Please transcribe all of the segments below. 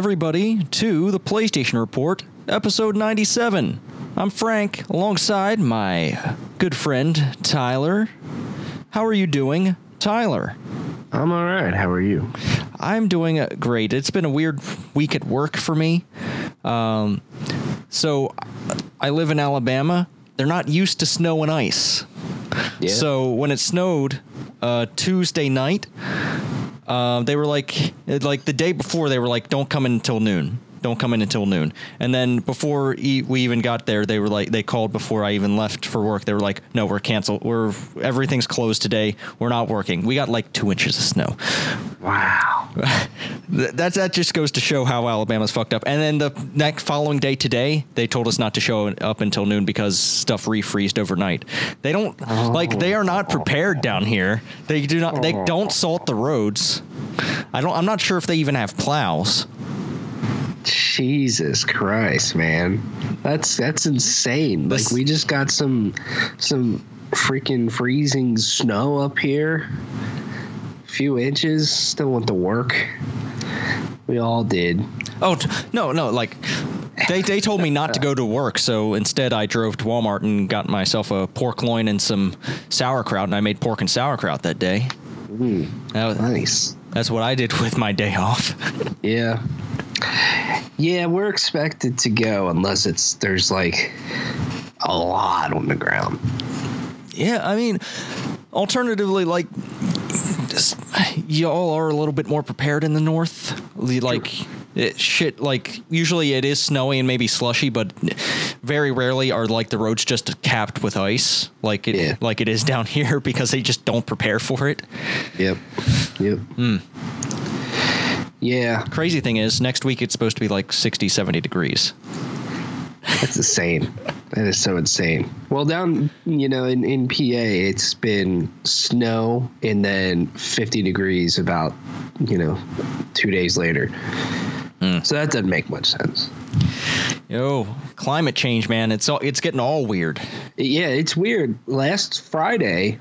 Hello, and welcome everybody to the PlayStation Report, episode 97. I'm Frank, alongside my good friend Tyler. How are you doing, Tyler? I'm all right. How are you? I'm doing uh, great. It's been a weird week at work for me. Um, so, I live in Alabama. They're not used to snow and ice. Yeah. So when it snowed uh, Tuesday night, uh, they were like, like the day before, they were like, "Don't come in until noon. Don't come in until noon." And then before e- we even got there, they were like, they called before I even left for work. They were like, "No, we're canceled. We're everything's closed today. We're not working." We got like two inches of snow. wow. That that just goes to show how Alabama's fucked up. And then the next following day today, they told us not to show up until noon because stuff refreezed overnight. They don't like they are not prepared down here. They do not they oh. don't salt the roads. I don't I'm not sure if they even have plows. Jesus Christ, man. That's that's insane. This- like we just got some some freaking freezing snow up here. a Few inches. Still went to work. We all did. Oh t- no no like they they told me not to go to work, so instead I drove to Walmart and got myself a pork loin and some sauerkraut, and I made pork and sauerkraut that day. Mm, that was- Nice. that's what I did with my day off. Yeah. Yeah, we're expected to go unless it's there's like a lot on the ground. Yeah, I mean, alternatively, like, just, y'all are a little bit more prepared in the north. Like, it, shit, like, usually it is snowy and maybe slushy, but very rarely are like the roads just capped with ice, like it, Yeah. like it is down here, because they just don't prepare for it. Yep. Yep. Hmm. Yeah, Crazy thing is, next week it's supposed to be like 60, 70 degrees. that's insane. That is so insane. Well, down, you know, in, in PA, it's been snow and then 50 degrees about, you know, two days later. Hmm. So that doesn't make much sense. Yo, climate change, man, it's all, it's getting all weird. Yeah, it's weird. Last Friday,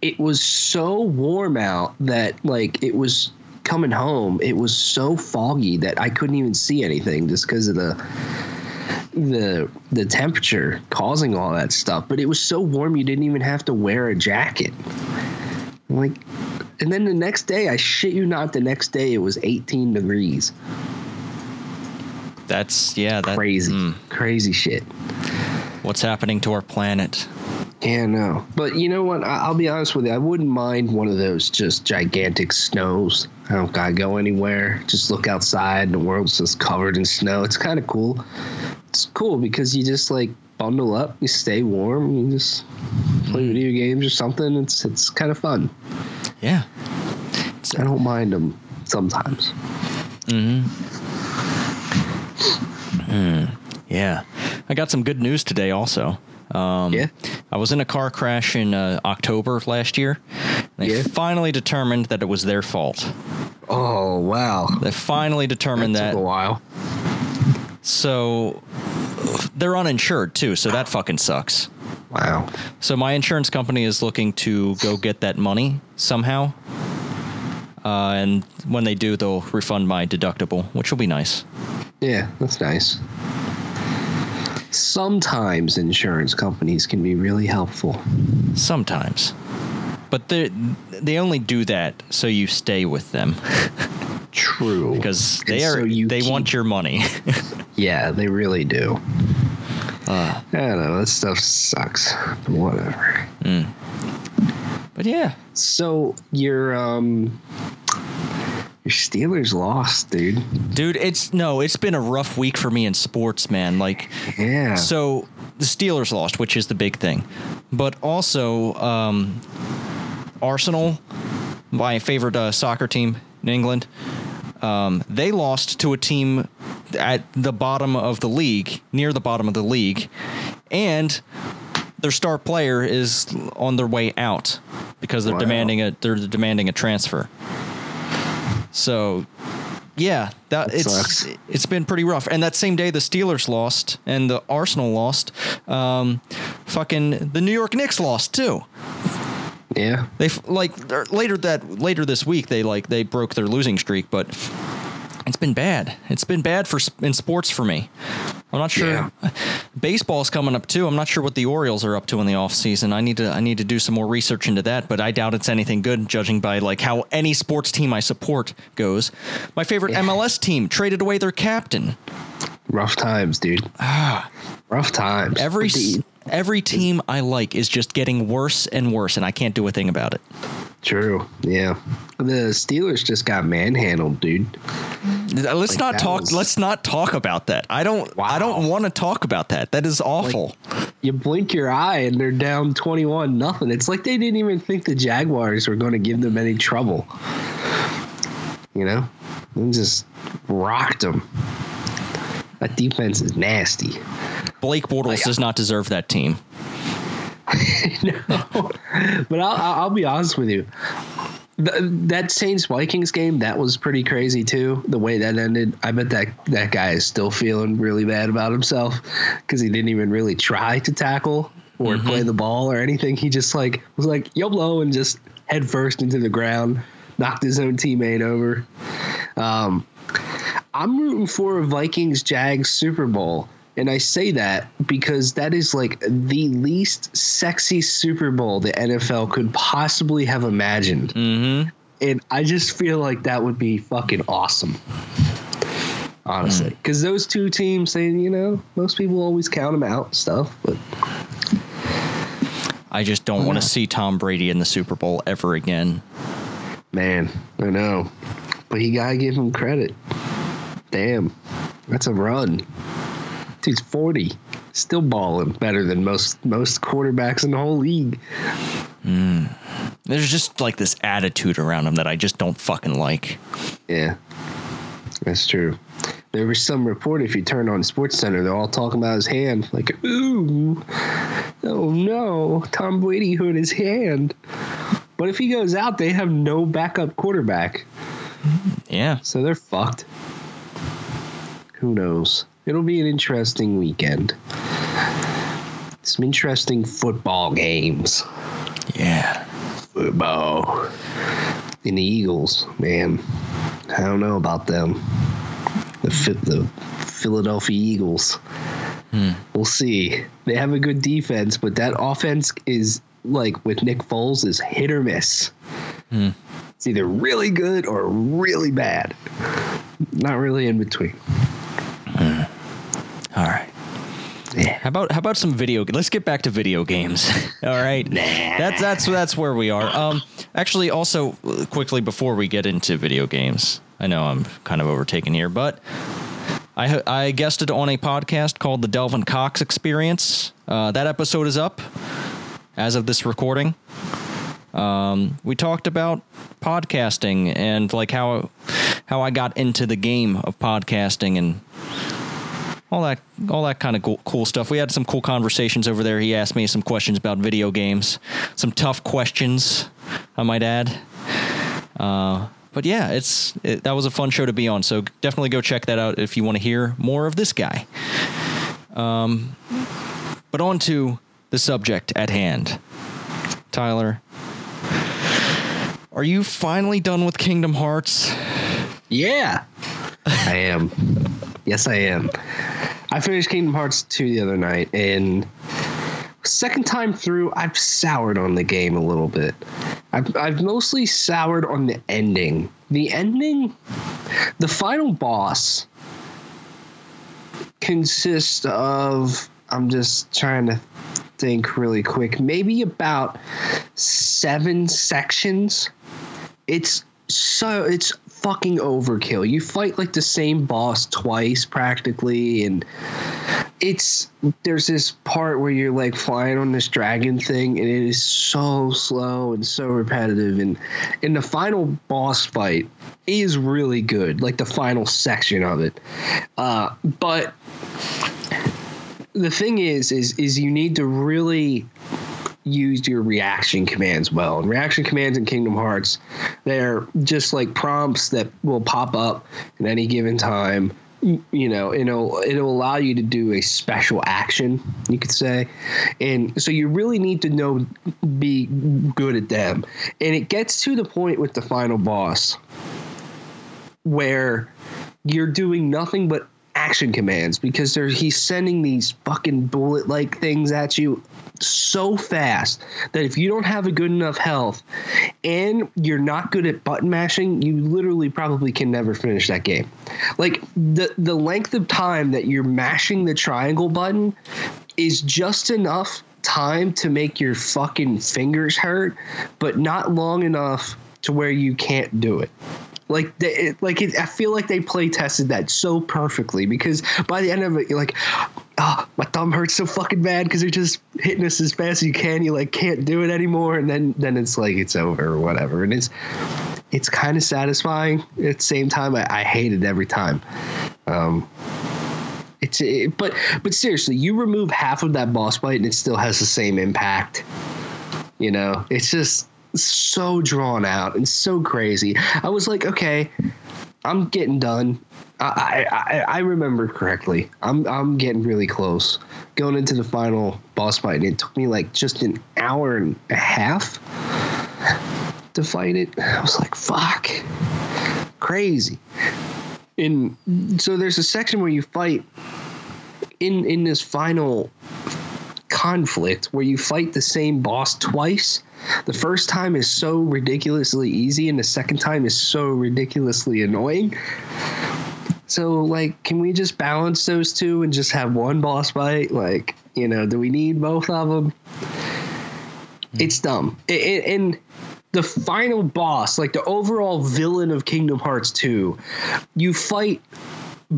it was so warm out that like it was coming home. It was so foggy that I couldn't even see anything just because of the the the temperature causing all that stuff. But it was so warm you didn't even have to wear a jacket. I'm like, and then the next day, I shit you not, the next day it was 18 degrees. That's, yeah, that, Crazy, mm, crazy shit. what's happening to our planet? Yeah, no. But you know what? I- I'll be honest with you. I wouldn't mind one of those just gigantic snows. I don't gotta go anywhere. Just look outside and the world's just covered in snow. It's kind of cool. It's cool because you just like bundle up, you stay warm, you just play video games or something. It's it's kind of fun. Yeah. I don't mind them sometimes. Mm-hmm. Hmm. Yeah, I got some good news today. Also, um, Yeah? I was in a car crash in uh, October last year. They Yeah? finally determined that it was their fault. Oh wow, They finally determined that took a while. So they're uninsured too. So that fucking sucks. Wow. So my insurance company is looking to go get that money somehow. Uh, and when they do, they'll refund my deductible, which will be nice. Yeah, that's nice. Sometimes insurance companies can be really helpful. Sometimes. But they they only do that so you stay with them True. because they And are so they keep- want your money. Yeah, they really do. Uh, I don't know. That stuff sucks. But whatever. but yeah, So your um your Steelers lost, dude. dude, it's no, it's been a rough week for me in sports, man. Like Yeah. So the Steelers lost, which is the big thing, but also um, Arsenal, my favorite uh, soccer team in England, um, they lost to a team at the bottom of the league, near the bottom of the league, and their star player is on their way out because they're Wow. demanding a they're demanding a transfer. So yeah, that, That it's sucks. it's been pretty rough. And that same day, the Steelers lost and the Arsenal lost. Um, fucking the New York Knicks lost too. Yeah. They like later that later this week they like they broke their losing streak, but it's been bad. It's been bad for in sports for me. I'm not sure. Baseball's coming up too. I'm not sure what the Orioles are up to in the off season. I need to I need to do some more research into that, but I doubt it's anything good judging by like how any sports team I support goes. My favorite MLS team traded away their captain. Rough times, dude. Ah, Rough times. Every every team I like is just getting worse and worse and I can't do a thing about it. True. Yeah. The Steelers just got manhandled, dude. Let's Like, not talk. was- let's not talk about that. I don't. I don't want to talk about that. That is awful. You blink your eye and they're down 21 nothing. It's like they didn't even think the Jaguars were going to give them any trouble. You know? They just rocked them. That defense is nasty. Blake Bortles does not deserve that team. no, but I'll, I'll be honest with you. Th that Saints Vikings game that was pretty crazy too. The way that ended, I bet that that guy is still feeling really bad about himself because he didn't even really try to tackle or play the ball or anything. He just like was like yo blow and just head first into the ground, knocked his own teammate over. Um, I'm rooting for a Vikings Jags Super Bowl. And I say that because that is like the least sexy Super Bowl the NFL could possibly have imagined. Mm-hmm. And I just feel like that would be fucking awesome. Honestly. Because those two teams, they, you know, most people always count them out and stuff. But I just don't want to see Tom Brady in the Super Bowl ever again. man, I know. But you got to give him credit. Damn. That's a run. Dude's 40. Still balling better than most most quarterbacks in the whole league. Mm. There's just like this attitude around him that I just don't fucking like. Yeah, that's true. There was some report if you turn on SportsCenter, they're all talking about his hand. Like, ooh, oh no, Tom Brady hurt his hand. But if he goes out, they have no backup quarterback, Yeah. so they're fucked. Who knows? It'll be an interesting weekend. Some interesting football games. Yeah. Football. And the Eagles, man. I don't know about them. The the Philadelphia Eagles. Hmm. We'll see. They have a good defense, but that offense is like with Nick Foles is hit or miss. Hmm. It's either really good or really bad. Not really in between. All right. Yeah. How about how about some video? Let's get back to video games. All right, that's that's that's where we are. Um, actually, also quickly before we get into video games, I know I'm kind of overtaken here, but I I guested on a podcast called the Delvin Cox Experience. Uh, that episode is up as of this recording. Um, we talked about podcasting and like how how I got into the game of podcasting and all that all that kind of cool, cool stuff. We had some cool conversations over there. He asked me some questions about video games, some tough questions, I might add. Uh, but yeah, it's it, that was a fun show to be on. So definitely go check that out if you want to hear more of this guy. Um, but on to the subject at hand, Tyler. Are you finally done with Kingdom Hearts? Yeah, I am. Yes, I am. I finished Kingdom Hearts 2 the other night, and second time through, I've soured on the game a little bit. I've, I've mostly soured on the ending. The ending, the final boss consists of, I'm just trying to think really quick, maybe about seven sections it's so it's fucking overkill. You fight like the same boss twice practically and it's there's this part where you're like flying on this dragon thing and it is so slow and so repetitive and in the final boss fight is really good like the final section of it uh but the thing is is is you need to really use your reaction commands well. And reaction commands in Kingdom Hearts, they're just like prompts that will pop up at any given time you know it'll it'll allow you to do a special action you could say and so you really need to know be good at them and it gets to the point with the final boss where you're doing nothing but action commands because he's sending these fucking bullet like things at you so fast that if you don't have a good enough health and you're not good at button mashing, you literally probably can never finish that game. Like the the length of time that you're mashing the triangle button is just enough time to make your fucking fingers hurt, but not long enough to where you can't do it. Like they, like it, I feel like they play tested that so perfectly because by the end of it, you're like, oh, my thumb hurts so fucking bad because you're just hitting us as fast as you can. You like can't do it anymore, and then then it's like it's over or whatever, and it's it's kind of satisfying. At the same time, I, I hate it every time. Um, it's it, but but seriously, you remove half of that boss fight and it still has the same impact. You know, it's just so drawn out and so crazy. I was like, okay, I'm getting done. I, I, I remember correctly. I'm I'm getting really close. Going into the final boss fight, and it took me like just an hour and a half to fight it. I was like, fuck, crazy. And so there's a section where you fight in in this final conflict where you fight the same boss twice. The first time is so ridiculously easy, and the second time is so ridiculously annoying. So, like, can we just balance those two and just have one boss fight? Like, you know, do we need both of them? Hmm. It's dumb. It, it, and the final boss, like the overall villain of Kingdom Hearts 2, you fight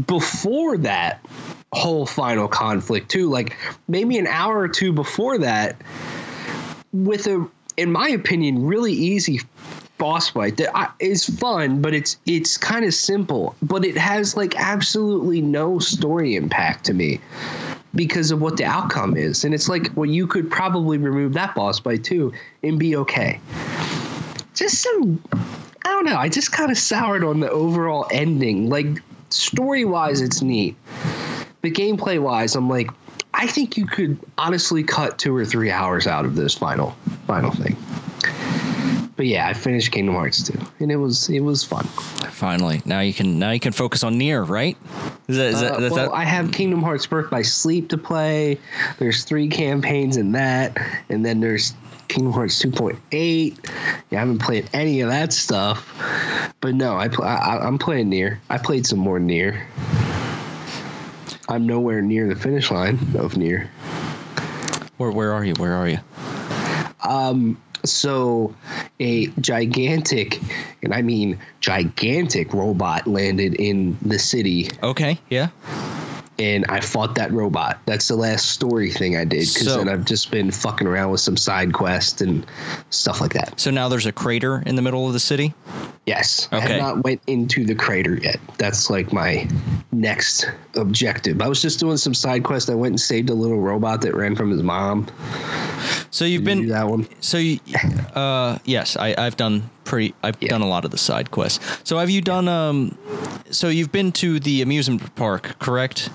before that whole final conflict too like maybe an hour or two before that with a in my opinion really easy boss fight. That is fun but it's it's kind of simple. But it has like absolutely no story impact to me because of what the outcome is. And it's like well you could probably remove that boss fight too and be okay. Just some i don't know i just kind of soured on the overall ending. Like story wise it's neat. But gameplay wise, I'm like, I think you could honestly cut two or three hours out of this final final thing. But yeah, I finished Kingdom Hearts 2, and it was it was fun. Finally, now you can now you can focus on NieR right? Is that, is that, uh, well, that... I have Kingdom Hearts Birth by Sleep to play. There's three campaigns in that, and then there's Kingdom Hearts 2.8. Yeah, I haven't played any of that stuff, but no, I, I I'm playing NieR. I played some more NieR. I'm nowhere near the finish line of NieR. Where where are you? Where are you? Um so a gigantic and I mean gigantic robot landed in the city. Okay, yeah and I fought that robot. That's the last story thing I did because so, then I've just been fucking around with some side quests and stuff like that. So now there's a crater in the middle of the city. Yes, okay. I have not went into the crater yet. That's like my next objective. I was just doing some side quests. I went and saved a little robot that ran from his mom. So you've Did been you that one. So you, uh, yes, I, I've done pretty. I've yeah. done a lot of the side quests. So have you done? Um, so you've been to the amusement park, correct?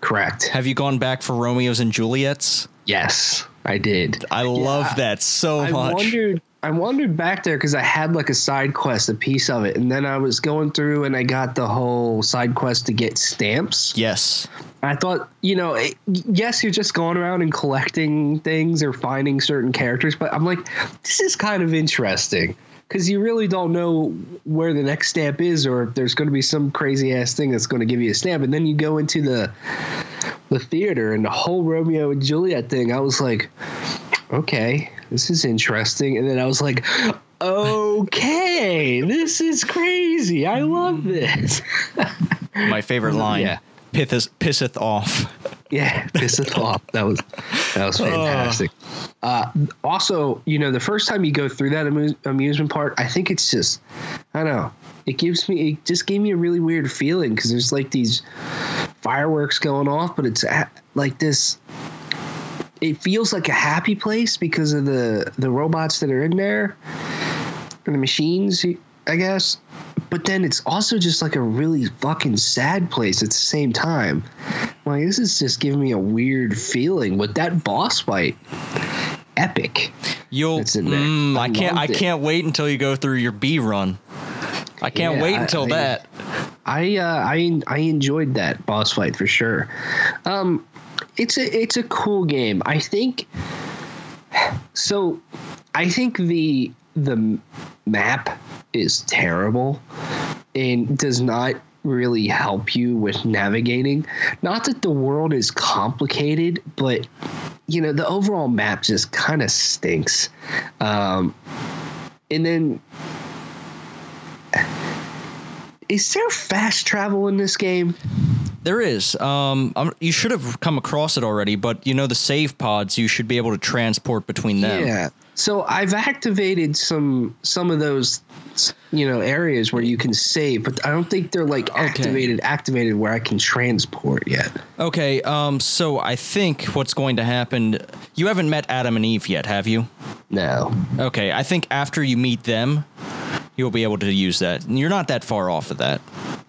Correct. Have you gone back for Romeo's and Juliet's? Yes, I did. I love that so I much. Wondered, I wandered back there because I had like a side quest, a piece of it, and then I was going through and I got the whole side quest to get stamps. Yes. I thought, you know, it, yes, you're just going around and collecting things or finding certain characters, but I'm like, this is kind of interesting because you really don't know where the next stamp is or if there's going to be some crazy ass thing that's going to give you a stamp. And then you go into the the theater and the whole romeo and juliet thing. I was like okay this is interesting. And then i was like okay this is crazy. I love this. My favorite line yeah pisseth, pisseth off. Yeah, pisseth off. That was that was fantastic. Uh, also, you know, the first time you go through that amuse- amusement park, I think it's just, I don't know, it gives me, it just gave me a really weird feeling because there's like these fireworks going off, but it's like this. It feels like a happy place because of the the robots that are in there and the machines I guess. But then it's also just like a really fucking sad place at the same time. Like this is just giving me a weird feeling with that boss fight. Epic. You'll. That's in there. Mm, I I can't. I it. can't wait until you go through your B run. I can't Yeah, wait until I- that. I uh, I I enjoyed that boss fight for sure. Um, it's a it's a cool game. I think. So, I think the the map is terrible and does not really help you with navigating. Not that the world is complicated, but you know the overall map just kind of stinks. Um, and then is there fast travel in this game? There is. Um, I'm, you should have come across it already, but you know the save pods. You should be able to transport between them. Yeah. So I've activated some some of those you know areas where you can save, but I don't think they're like activated activated where I can transport yet. Okay. Um. So I think what's going to happen. You haven't met Adam and Eve yet, have you? No. Okay. I think after you meet them, you'll be able to use that. And You're not that far off of that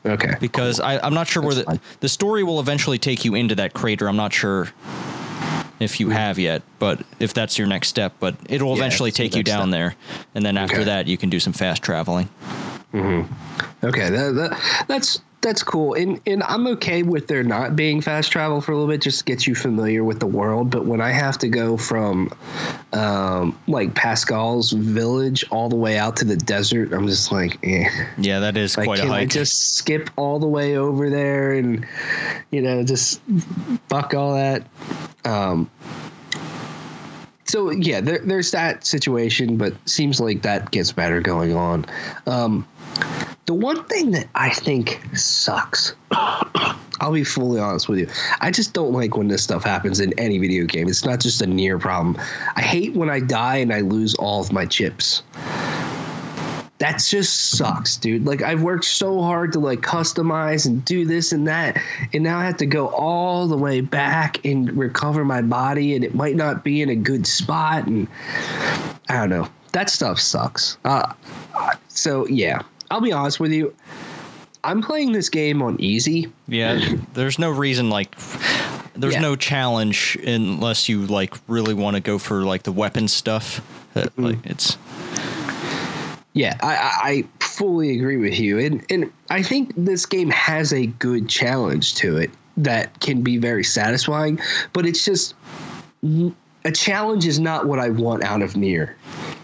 Okay. because I, I'm not sure where the fine. the story will eventually take you into that crater. I'm not sure if you hmm. have yet, but if that's your next step, but it'll Yeah, eventually take you down step. there, and then after Okay. that you can do some fast traveling. Mm-hmm. Okay. That, that that's that's cool. And and I'm okay with there not being fast travel for a little bit, just to get you familiar with the world. But when I have to go from um, like Pascal's village all the way out to the desert, I'm just like, eh. Yeah, that is Like, quite a can I just skip all the way over there and, you know, just fuck all that? Um, so yeah, there, there's that situation, but seems like that gets better going on. Um, the one thing that I think sucks, I'll be fully honest with you. I just don't like when this stuff happens in any video game. It's not just a NieR problem. I hate when I die and I lose all of my chips that just sucks, dude. Like I've worked so hard to like customize and do this and that, and now I have to go all the way back and recover my body, and it might not be in a good spot, and I don't know. That stuff sucks. Uh, so yeah, I'll be honest with you. I'm playing this game on easy. Yeah, there's no reason like there's Yeah. no challenge unless you like really want to go for like the weapon stuff. Uh, Like it's Yeah, I, I, I fully agree with you, and and I think this game has a good challenge to it that can be very satisfying. But it's just a challenge is not what I want out of NieR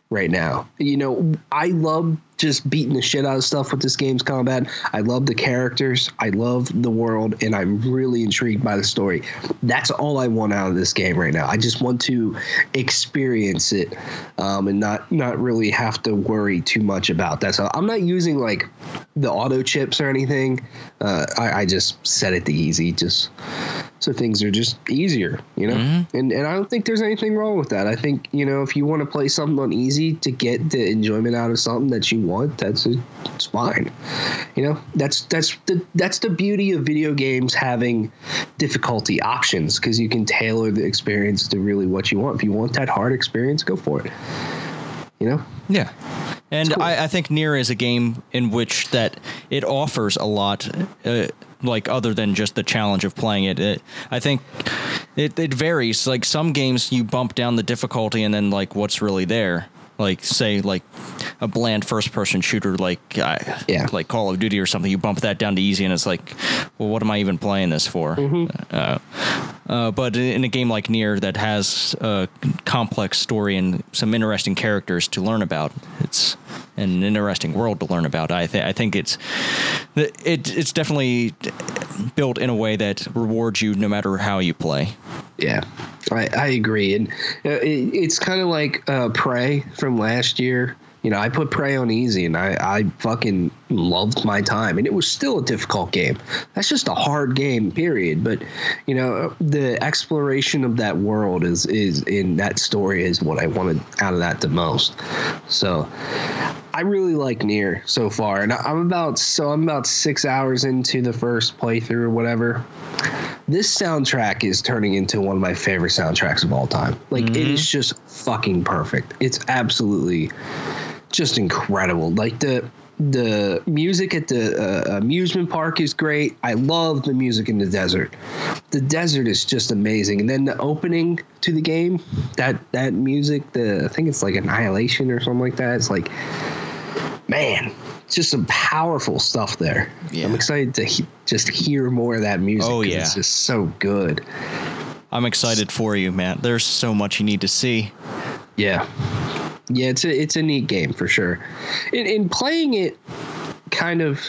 right now. You know, I love just beating the shit out of stuff with this game's combat. I love the characters, I love the world, and I'm really intrigued by the story. That's all I want out of this game right now. I just want to experience it um, and not not really have to worry too much about that. So I'm not using like the auto chips or anything. Uh, I, I just set it to easy, just so things are just easier, you know. And and I don't think there's anything wrong with that. I think you know if you want to play something on easy to get the enjoyment out of something that you want, that's it's fine. You know, that's that's the that's the beauty of video games having difficulty options because you can tailor the experience to really what you want. If you want that hard experience, go for it. You know. yeah. And cool. I, I think NieR is a game in which that it offers a lot, uh, like other than just the challenge of playing it. it I think it, it varies. Like some games, you bump down the difficulty, and then like what's really there. Like say like a bland first person shooter like uh, Yeah. like Call of Duty or something. You bump that down to easy, and it's like, well, what am I even playing this for? Uh, uh, but in a game like NieR that has a complex story and some interesting characters to learn about, it's an interesting world to learn about. I think I think it's it it's definitely built in a way that rewards you no matter how you play. Yeah, I, I agree, and uh, it, it's kind of like uh, Prey from last year. You know, I put Prey on easy, and I, I fucking loved my time, and it was still a difficult game. That's just a hard game, period. But you know, the exploration of that world is is in that story is what I wanted out of that the most. So. I really like NieR so far, and I'm about so I'm about six hours into the first playthrough or whatever this soundtrack is turning into one of my favorite soundtracks of all time. Like it is just fucking perfect. It's absolutely just incredible. Like the the music at the uh, amusement park is great. I love the music in the desert. The desert is just amazing. And then the opening to the game, that that music, the I think it's like Annihilation or something like that. It's like, man, just some powerful stuff there. Yeah. I'm excited to he- just hear more of that music. Oh, yeah. it's just so good. I'm excited for you, Matt. There's so much you need to see. Yeah, yeah, it's a it's a neat game for sure. In in playing it, kind of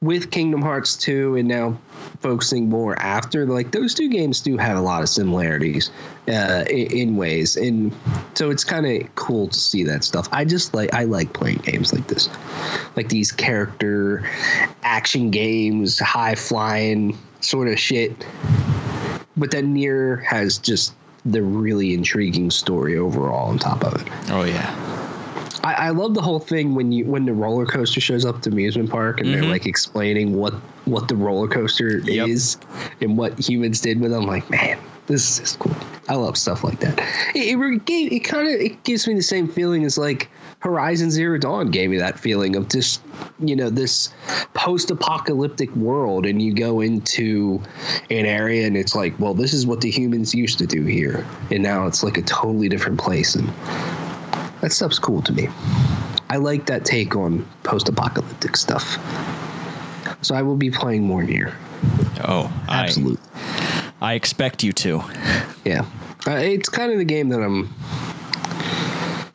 with Kingdom Hearts 2 and now focusing more after like those two games do have a lot of similarities uh, in, in ways. And so it's kind of cool to see that stuff. I just like i like playing games like this. Like these character action games high flying sort of shit. But then NieR has just the really intriguing story overall on top of it. Oh yeah. I, I love the whole thing when you when the roller coaster shows up at the amusement park and they're mm-hmm. like explaining what what the roller coaster Yep. is and what humans did with them. Like, man, this is cool. I love stuff like that. It it, gave- it kind of it gives me the same feeling as like Horizon Zero Dawn gave me that feeling of just you know this post-apocalyptic world and you go into an area and it's like well this is what the humans used to do here and now it's like a totally different place and that stuff's cool to me. I like that take on post-apocalyptic stuff. So I will be playing more NieR. Oh, Absolutely. I, I expect you to. Yeah. Uh, it's kind of the game that I'm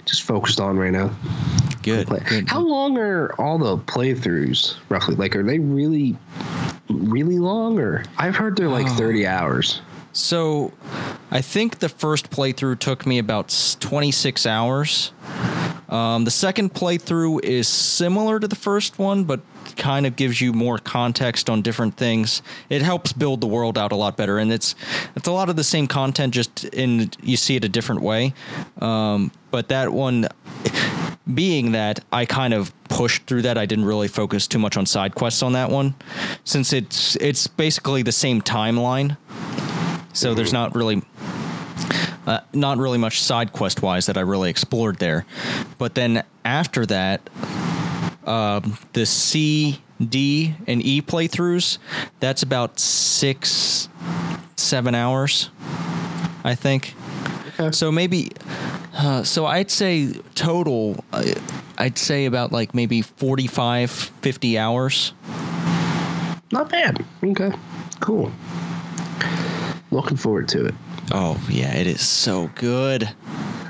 just focused on right now. Good. Good. How long are all the playthroughs roughly? Like, are they really, really long? Or I've heard they're like 30 hours. So, I think the first playthrough took me about 26 hours. Um, the second playthrough is similar to the first one, but kind of gives you more context on different things. It helps build the world out a lot better, and it's it's a lot of the same content, just in you see it a different way. Um, but that one, being that I kind of pushed through that, I didn't really focus too much on side quests on that one, since it's it's basically the same timeline. So there's not really uh, not really much side quest wise that I really explored there. But then after that, um, the C, D, and E playthroughs, that's about six, seven hours, I think. Okay. So maybe, uh, so I'd say total, uh, I'd say about like maybe 45, 50 hours. Not bad. Okay. Cool. Looking forward to it. Oh, yeah, it is so good.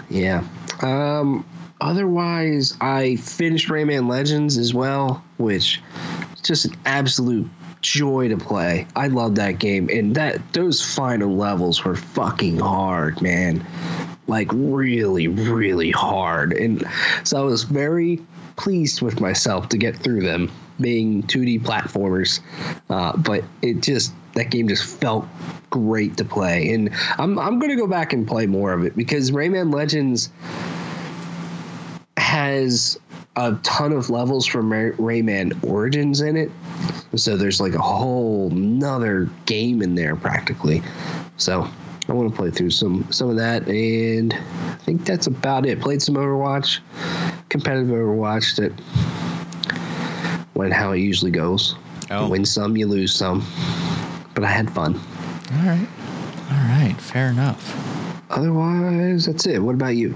Yeah. Um, otherwise, I finished Rayman Legends as well, which is just an absolute joy to play. I love that game, and that those final levels were fucking hard, man. Like really, really hard, and so I was very pleased with myself to get through them, being 2D platformers. Uh, but it just that game just felt great to play, and I'm I'm gonna go back and play more of it because Rayman Legends has a ton of levels from Ray- Rayman Origins in it. So there's like a whole nother game in there practically. So I want to play through some some of that, and I think that's about it. Played some Overwatch, competitive Overwatch that went how it usually goes. Oh. You win some, you lose some, but I had fun. All right. All right. Fair enough. Otherwise, that's it. What about you?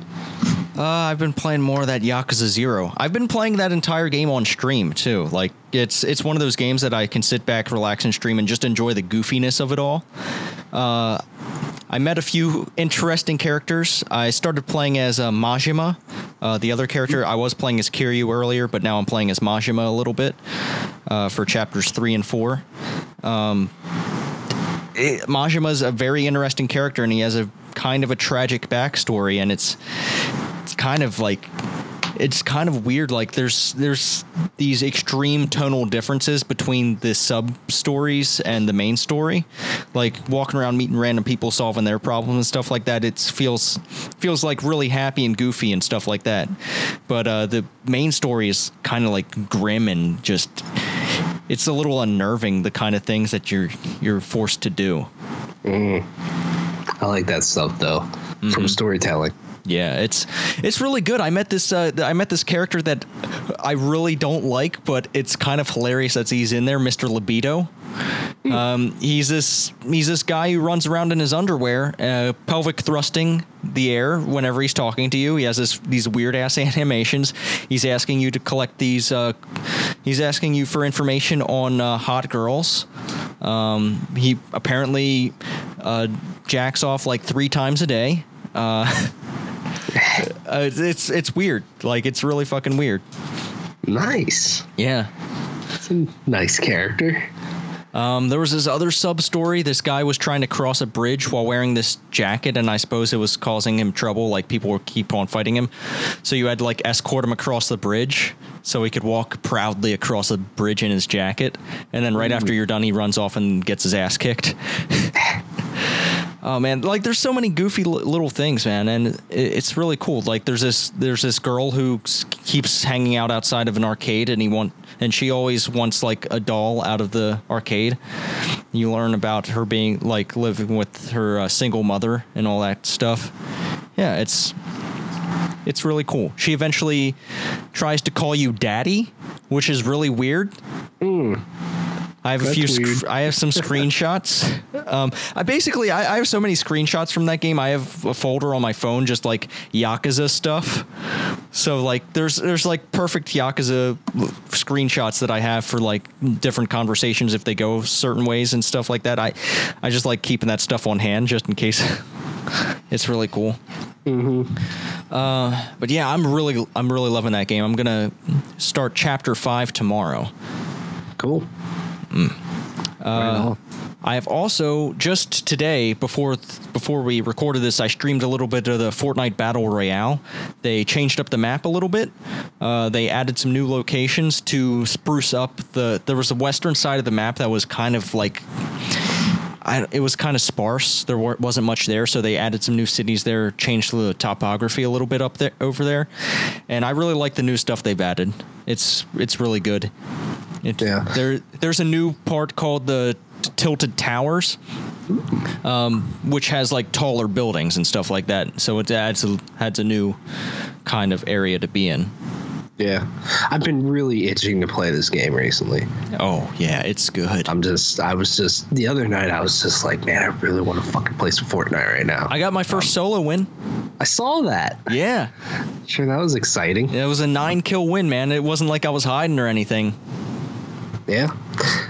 Uh, I've been playing more of that Yakuza Zero. I've been playing that entire game on stream too. Like it's it's one of those games that I can sit back, relax, and stream, and just enjoy the goofiness of it all. Uh, I met a few interesting characters. I started playing as uh, Majima, uh, the other character. I was playing as Kiryu earlier, but now I'm playing as Majima a little bit uh, for chapters three and four. Um, it, Majima's a very interesting character, and he has a kind of a tragic backstory, and it's it's kind of like it's kind of weird like there's there's these extreme tonal differences between the sub stories and the main story. Like walking around meeting random people solving their problems and stuff like that it feels feels like really happy and goofy and stuff like that. But uh, the main story is kind of like grim and just it's a little unnerving the kind of things that you're you're forced to do. I like that stuff though from storytelling. Yeah, it's it's really good. I met this uh, I met this character that I really don't like, but it's kind of hilarious that he's in there, Mr. Libido. Um, he's this he's this guy who runs around in his underwear, uh, pelvic thrusting the air whenever he's talking to you. He has this these weird ass animations. He's asking you to collect these. Uh, he's asking you for information on uh, hot girls. Um, he apparently uh, jacks off like three times a day. Uh, it's, it's it's weird. Like it's really fucking weird. Nice. Yeah. It's a nice character. Um, there was this other sub story. This guy was trying to cross a bridge while wearing this jacket, and I suppose it was causing him trouble. Like people would keep on fighting him, so you had to like escort him across the bridge so he could walk proudly across the bridge in his jacket. And then right after you're done, he runs off and gets his ass kicked. Oh man, like there's so many goofy li- little things, man, and it, it's really cool. Like there's this there's this girl who keeps hanging out outside of an arcade, and he want and she always wants like a doll out of the arcade. You learn about her being like living with her uh, single mother and all that stuff. Yeah, it's it's really cool. She eventually tries to call you daddy, which is really weird. I have a few. Sc- I have some screenshots. Um, I basically I, I have so many screenshots from that game. I have a folder on my phone just like Yakuza stuff. So like there's there's like perfect Yakuza screenshots that I have for like different conversations if they go certain ways and stuff like that. I I just like keeping that stuff on hand just in case. it's really cool. Uh, but yeah, I'm really I'm really loving that game. I'm gonna start chapter five tomorrow. Cool. Right. I have also just today before before we recorded this, I streamed a little bit of the Fortnite Battle Royale. They changed up the map a little bit. Uh, they added some new locations to spruce up the. There was the western side of the map that was kind of like. I, it was kind of sparse. There wa- wasn't much there, so they added some new cities there, changed the topography a little bit up there over there, and I really like the new stuff they've added. It's it's really good. It, Yeah. There there's a new part called the Tilted Towers, um, which has like taller buildings and stuff like that. So it adds a, adds a new kind of area to be in. Yeah. I've been really itching to play this game recently. Oh yeah, it's good. I'm just, I was just, the other night, I was just like, man, I really want to fucking play some Fortnite right now. I got my first solo win. I saw that. Yeah, Sure, that was exciting. it was a nine kill win, man. It wasn't like I was hiding or anything. Yeah.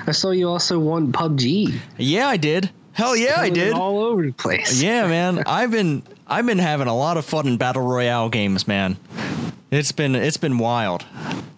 I saw you also won PUBG. Yeah, I did. Hell yeah, I did. All over the place. Yeah, man. I've been I've been having a lot of fun in battle royale games, man. It's been it's been wild.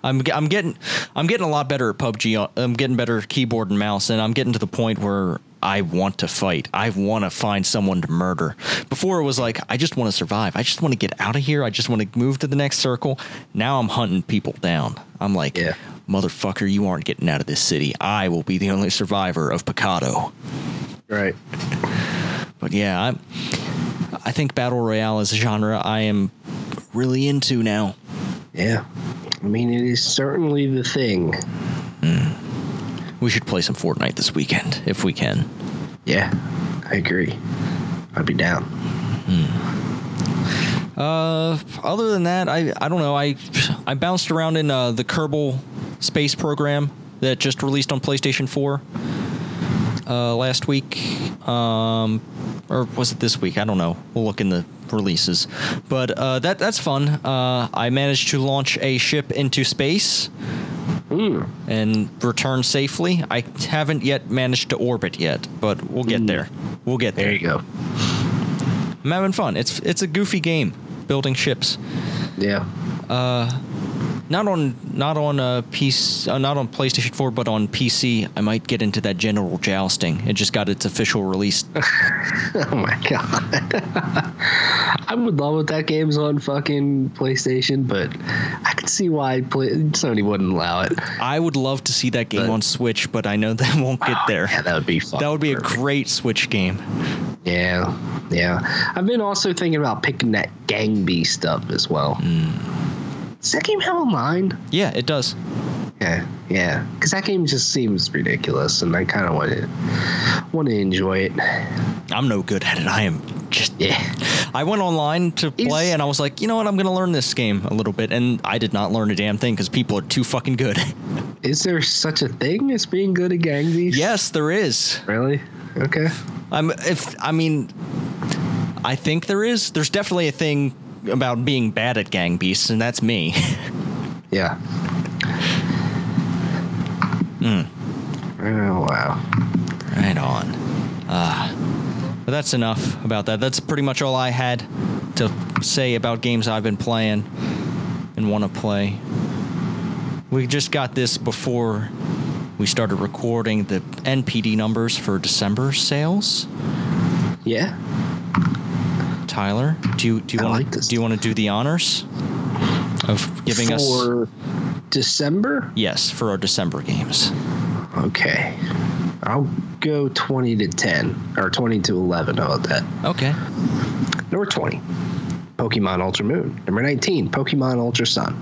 I'm I'm getting I'm getting a lot better at PUBG. Uh, I'm getting better at keyboard and mouse, and I'm getting to the point where I want to fight. I want to find someone to murder. Before it was like I just want to survive. I just want to get out of here. I just want to move to the next circle. Now I'm hunting people down. I'm like, Yeah. Motherfucker, you aren't getting out of this city. I will be the only survivor of Pecado. Right. But yeah, I'm, I think battle royale is a genre I am really into now. Yeah. I mean, it is certainly the thing. Hmm. We should play some Fortnite this weekend if we can. Yeah. I agree. I'd be down. Hmm. Uh, other than that, I I don't know. I I bounced around in uh, the Kerbal space program that just released on PlayStation 4 uh, last week. Um, or was it this week? I don't know. We'll look in the releases. But uh, that that's fun. Uh, I managed to launch a ship into space. and return safely. I haven't yet managed to orbit yet, but we'll get there. We'll get There there. you go. I'm having fun. It's it's a goofy game, building ships. Yeah. Uh, Not on not on uh, PC, uh, not on PlayStation 4, but on PC. I might get into that Genital Jousting. It just got its official release. Oh my god. I would love if that game's on fucking PlayStation, but I could see why play- Sony wouldn't allow it. I would love to see that game But- on Switch, but I know that won't get there. Yeah, that would be fun. That would be a great Switch game. Yeah, yeah. I've been also thinking about picking that Gang Beast stuff as well. Hmm. Does that game have online? Yeah, it does. Yeah, yeah. Because that game just seems ridiculous, and I kind of want to want to enjoy it. I'm no good at it. I am Just Yeah. I went online to play and I was like, you know what, I'm going to learn this game a little bit. And I did not learn a damn thing because people are too fucking good. Is there such a thing as being good at Gang yes, there is. Really? Okay. I'm if I mean, I think there is. There's definitely a thing about being bad at gang beasts, and that's me. Yeah. Oh wow. right on. Uh, but that's enough about that. That's pretty much all I had to say about games I've been playing and want to play. We just got this before we started recording the NPD numbers for December sales. Yeah. Tyler, do you do you want like do you want to do the honors of giving us For December? yes for our December games? Okay. I'll go 20 to 10 or 20 to 11. How about that? Okay. Number 20, Pokemon Ultra Moon. Number 19, Pokemon Ultra Sun.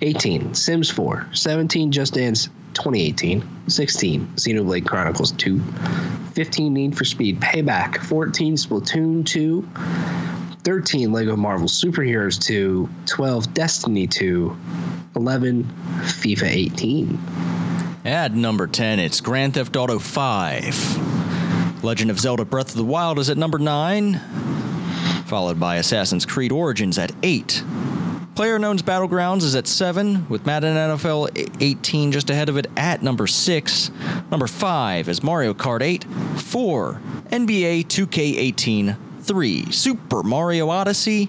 18, Sims 4. 17, Just Dance 2018. 16, Xenoblade Chronicles 2. 15, Need for Speed Payback. 14, Splatoon 2. 13, Lego Marvel Superheroes 2. 12, Destiny 2. 11, FIFA 18. At number 10, it's Grand Theft Auto 5. Legend of Zelda Breath of the Wild is at number 9, followed by Assassin's Creed Origins at 8. PlayerUnknown's Battlegrounds is at 7, with Madden NFL 18 just ahead of it at number 6. Number 5 is Mario Kart 8. 4, NBA 2K18. 3, Super Mario Odyssey.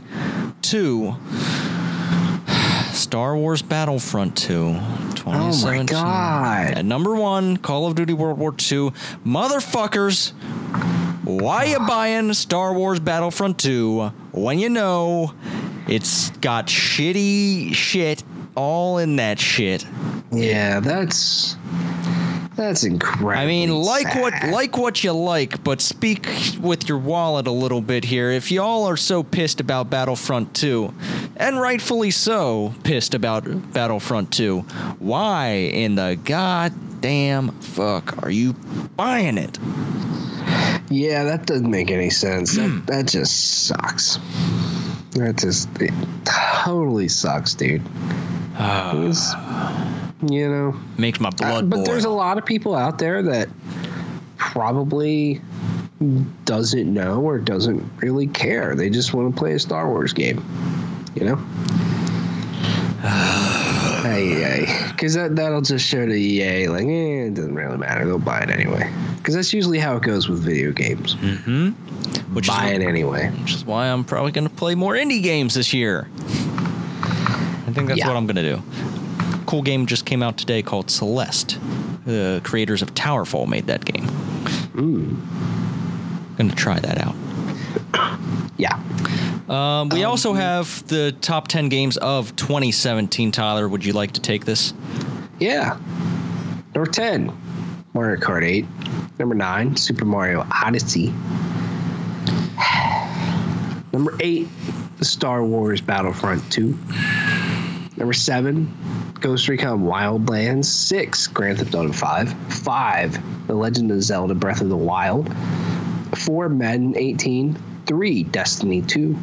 2, Star Wars Battlefront 2. 2017. God. At number one, Call of Duty World War II. Motherfuckers, why you buying Star Wars Battlefront 2 when you know it's got shitty shit all in that shit? Yeah, that's that's incredible. I mean, like what like what you like, but speak with your wallet a little bit here. If y'all are so pissed about Battlefront 2, and rightfully so pissed about Battlefront 2, why in the goddamn fuck are you buying it? Yeah, that doesn't make any sense. That, hmm. that just sucks. That just it totally sucks, dude. It's- you know, Makes my Uh, blood but boil. there's a lot of people out there that probably doesn't know or doesn't really care. They just want to play a Star Wars game. You know. Because that that'll just show to EA like, eh, it doesn't really matter. They'll buy it anyway. Because that's usually how it goes with video games. Mm-hmm. which buy is, it anyway. which is why I'm probably going to play more indie games this year. I think that's Yeah. what I'm going to do. Cool game just came out today called Celeste. The creators of Towerfall made that game. Going to try that out. Yeah. Um, we also have the top 10 games of 2017. Tyler, would you like to take this? Yeah. Number 10, Mario Kart 8. Number 9, Super Mario Odyssey. Number 8, the Star Wars Battlefront 2. Number 7, Ghost Recon Wildlands. 6, Grand Theft Auto 5. 5, The Legend of Zelda Breath of the Wild. 4, Madden 18. 3, Destiny 2.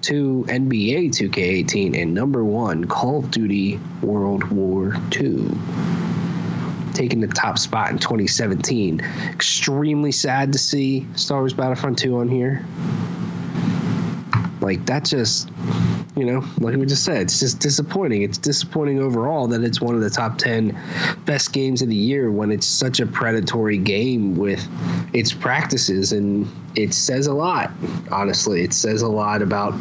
2, NBA 2K18. And number 1, Call of Duty World War 2 taking the top spot in 2017. Extremely sad to see Star Wars Battlefront 2 on here. Like that just you know, like we just said, it's just disappointing. It's disappointing overall that it's one of the top 10 best games of the year when it's such a predatory game with its practices and it says a lot. Honestly, it says a lot about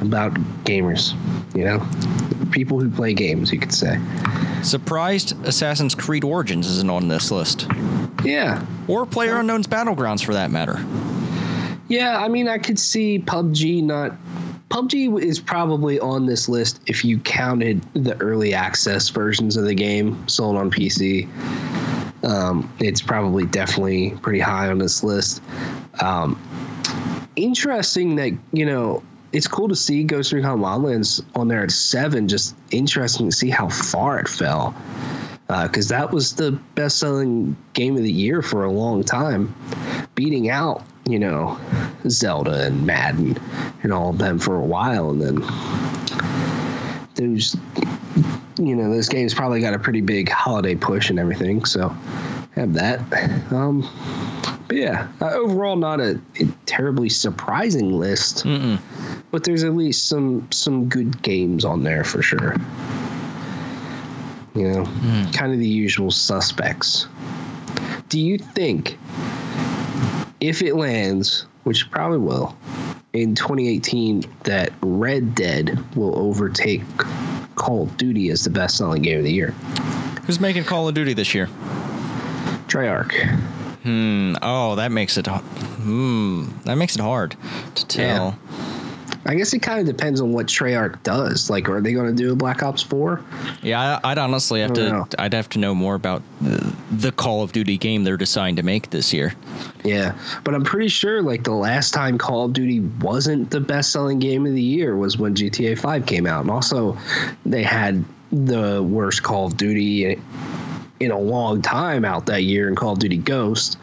about gamers, you know? People who play games, you could say. Surprised Assassin's Creed Origins isn't on this list. Yeah, Or Player Unknown's Battlegrounds for that matter. Yeah, I mean, I could see PUBG not. PUBG is probably on this list if you counted the early access versions of the game sold on PC. Um, it's probably definitely pretty high on this list. Um, interesting that, you know, it's cool to see Ghost Recon Wildlands on there at seven. Just interesting to see how far it fell. Because that was the best selling game of the year for a long time, beating out, you know, Zelda and Madden and all of them for a while, and then those, you know, those games probably got a pretty big holiday push and everything. So have that. Um, but yeah, uh, overall, not a, a terribly surprising list, Mm-mm. but there's at least some some good games on there for sure. You know, kind of the usual suspects. Do you think if it lands, which it probably will, in 2018, that Red Dead will overtake Call of Duty as the best-selling game of the year? Who's making Call of Duty this year? Treyarch. Hmm. Oh, that makes it. Hmm. That makes it hard to tell. I guess it kind of depends on what Treyarch does. Like, are they going to do a Black Ops 4? Yeah, I, I'd honestly have to. know. I'd have to know more about the, the Call of Duty game they're deciding to make this year. Yeah, but I'm pretty sure like the last time Call of Duty wasn't the best-selling game of the year was when GTA 5 came out, and also they had the worst Call of Duty in a long time out that year in Call of Duty Ghost.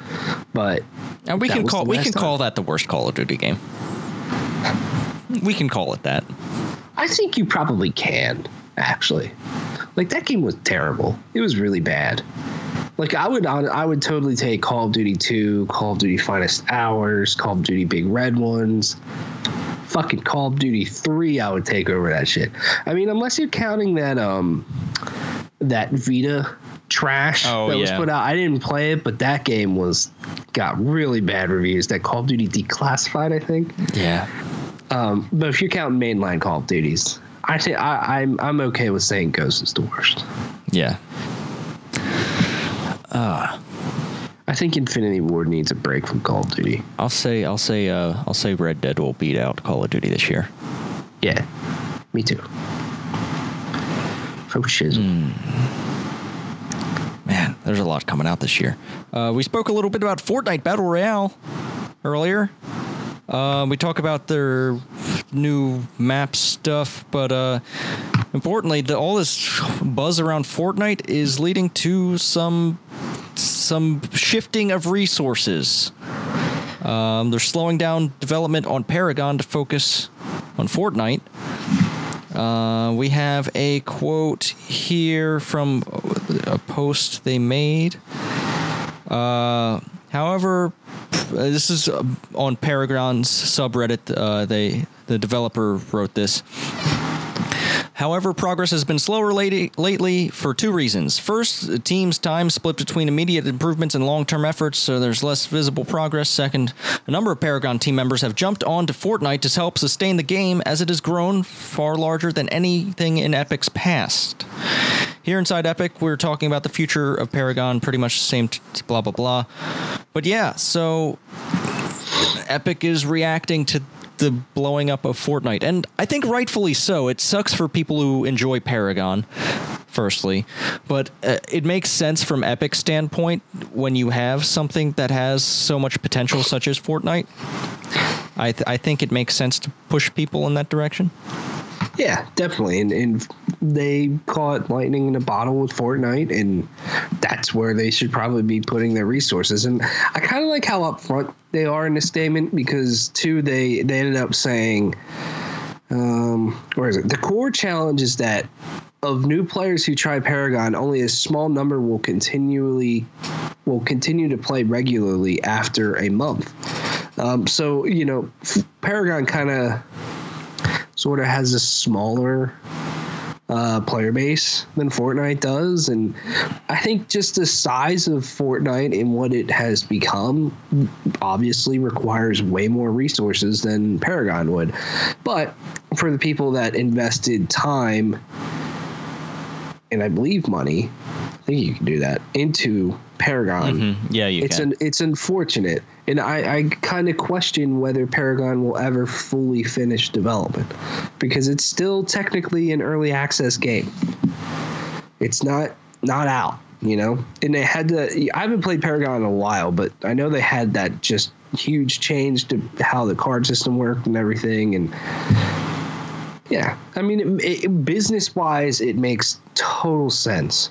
But And we can call we can time. call that the worst Call of Duty game. We can call it that. I think you probably can actually. Like that game was terrible. It was really bad. Like I would I would totally take Call of Duty 2, Call of Duty Finest Hours, Call of Duty Big Red Ones. Fucking Call of Duty 3 I would take over that shit. I mean unless you're counting that um that Vita trash Oh, that was put out. I didn't play it, but that game was got really bad reviews. That Call of Duty Declassified, I think. Yeah. Um, but if you're counting mainline Call of Duties, I think I, I'm I'm okay with saying Ghost is the worst. Yeah. I think Infinity Ward needs a break from Call of Duty. I'll say I'll say uh, I'll say Red Dead will beat out Call of Duty this year. Yeah, me too. Oh shizzle. Man, there's a lot coming out this year. Uh, we spoke a little bit about Fortnite Battle Royale earlier. Uh, we talk about their new map stuff, but uh, importantly, the, all this buzz around Fortnite is leading to some some shifting of resources. Um, they're slowing down development on Paragon to focus on Fortnite. Uh, we have a quote here from a post they made. Uh, however, this is uh, on Paragon's subreddit. Uh, they the developer wrote this. However, progress has been slower lately, lately for two reasons. First, the team's time split between immediate improvements and long term efforts, so there's less visible progress. Second, a number of Paragon team members have jumped on to Fortnite to help sustain the game as it has grown far larger than anything in Epic's past. Here inside Epic, we're talking about the future of Paragon, pretty much the same, t- blah, blah, blah. But yeah, so Epic is reacting to the blowing up of Fortnite, and I think rightfully so. It sucks for people who enjoy Paragon, firstly, but uh, it makes sense from Epic's standpoint when you have something that has so much potential, such as Fortnite. I th- I think it makes sense to push people in that direction. Yeah, definitely. And, and they caught lightning in a bottle with Fortnite, and that's where they should probably be putting their resources. And I kind of like how upfront they are in the statement because, two, they, they ended up saying, um, where is it? The core challenge is that of new players who try Paragon, only a small number will continually will continue to play regularly after a month. Um, so you know, Paragon kind of sort of has a smaller uh, player base than Fortnite does, and I think just the size of Fortnite and what it has become obviously requires way more resources than Paragon would. But for the people that invested time and I believe money, I think you can do that into Paragon Mhm. Yeah, you it's can. an it's unfortunate, and I, I kind of question whether Paragon will ever fully finish development because it's still technically an early access game. It's not not out, you know. And they had to. I haven't played Paragon in a while, but I know they had that just huge change to how the card system worked and everything, and yeah, I mean, business wise, it makes total sense.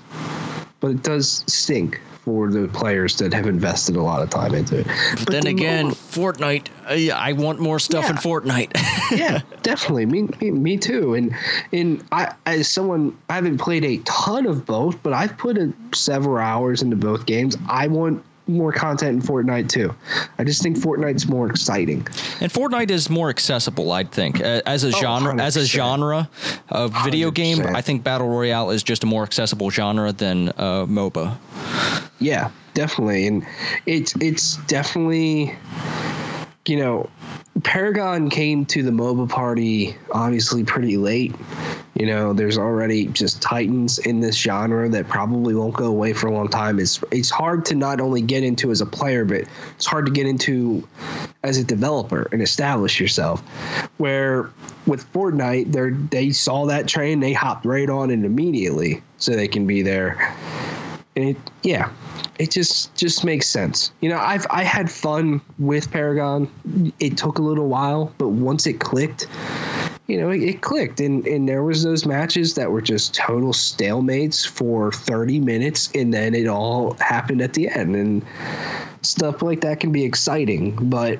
But it does stink for the players that have invested a lot of time into it. But, then the again, mo- Fortnite. I want more stuff in Fortnite. yeah, definitely. Me, me, me too. And and I, as someone, I haven't played a ton of both, but I've put in several hours into both games. I want more content in Fortnite too. I just think Fortnite's more exciting. And Fortnite is more accessible, I think, as a genre. As a genre of video game, 100%. I think battle royale is just a more accessible genre than uh, MOBA. Yeah, definitely, and it's it's definitely, you know, Paragon came to the MOBA party obviously pretty late. You know, there's already just titans in this genre that probably won't go away for a long time. It's it's hard to not only get into as a player, but it's hard to get into as a developer and establish yourself. Where with Fortnite, they they saw that train, they hopped right on it immediately, so they can be there and it yeah it just just makes sense. You know i've i had fun with paragon. It took a little while but once it clicked you know it, it clicked. And and there was those matches that were just total stalemates for 30 minutes and then it all happened at the end. And stuff like that can be exciting but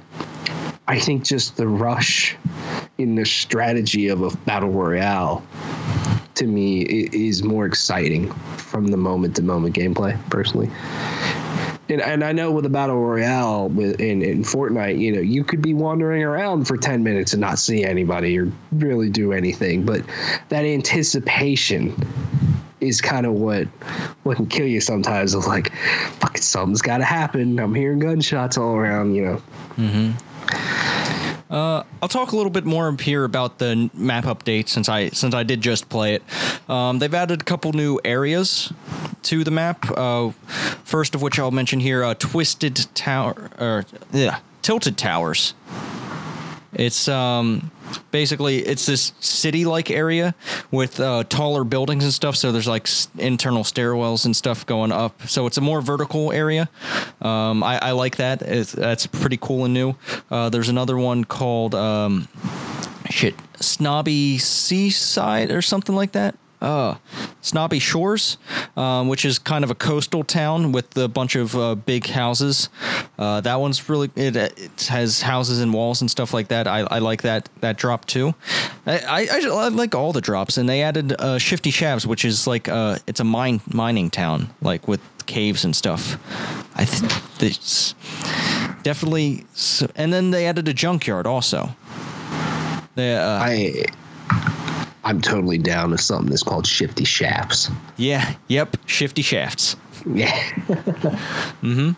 i think just the rush in the strategy of a battle royale to me is more exciting from the moment to moment gameplay personally and, and I know with a battle royale with in, in Fortnite, you know, you could be wandering around for ten minutes and not see anybody or really do anything, but that anticipation is kind of what what can kill you sometimes. Of like, fucking something's got to happen. I'm hearing gunshots all around, you know. Mm-hmm. I'll talk a little bit more here about the map update since I since I did just play it. Um, they've added a couple new areas to the map. Uh, first of which I'll mention here: uh, Twisted Tower, or yeah, Tilted Towers. It's um basically it's this city-like area with uh, taller buildings and stuff. So there's like internal stairwells and stuff going up. So it's a more vertical area. Um, I, I like that. It's, that's pretty cool and new. Uh, there's another one called um, shit Snobby Seaside or something like that. Uh, Snobby Shores, um, which is kind of a coastal town with a bunch of uh, big houses. Uh, that one's really it, it has houses and walls and stuff like that. I, I like that that drop too. I, I, I like all the drops, and they added uh, Shifty Shafts, which is like uh, it's a mine mining town, like with caves and stuff. I think this definitely, s- and then they added a junkyard also. They, uh, I I'm totally down with something that's called shifty shafts. yeah, yep, Shifty Shafts. Yeah, mm-hmm.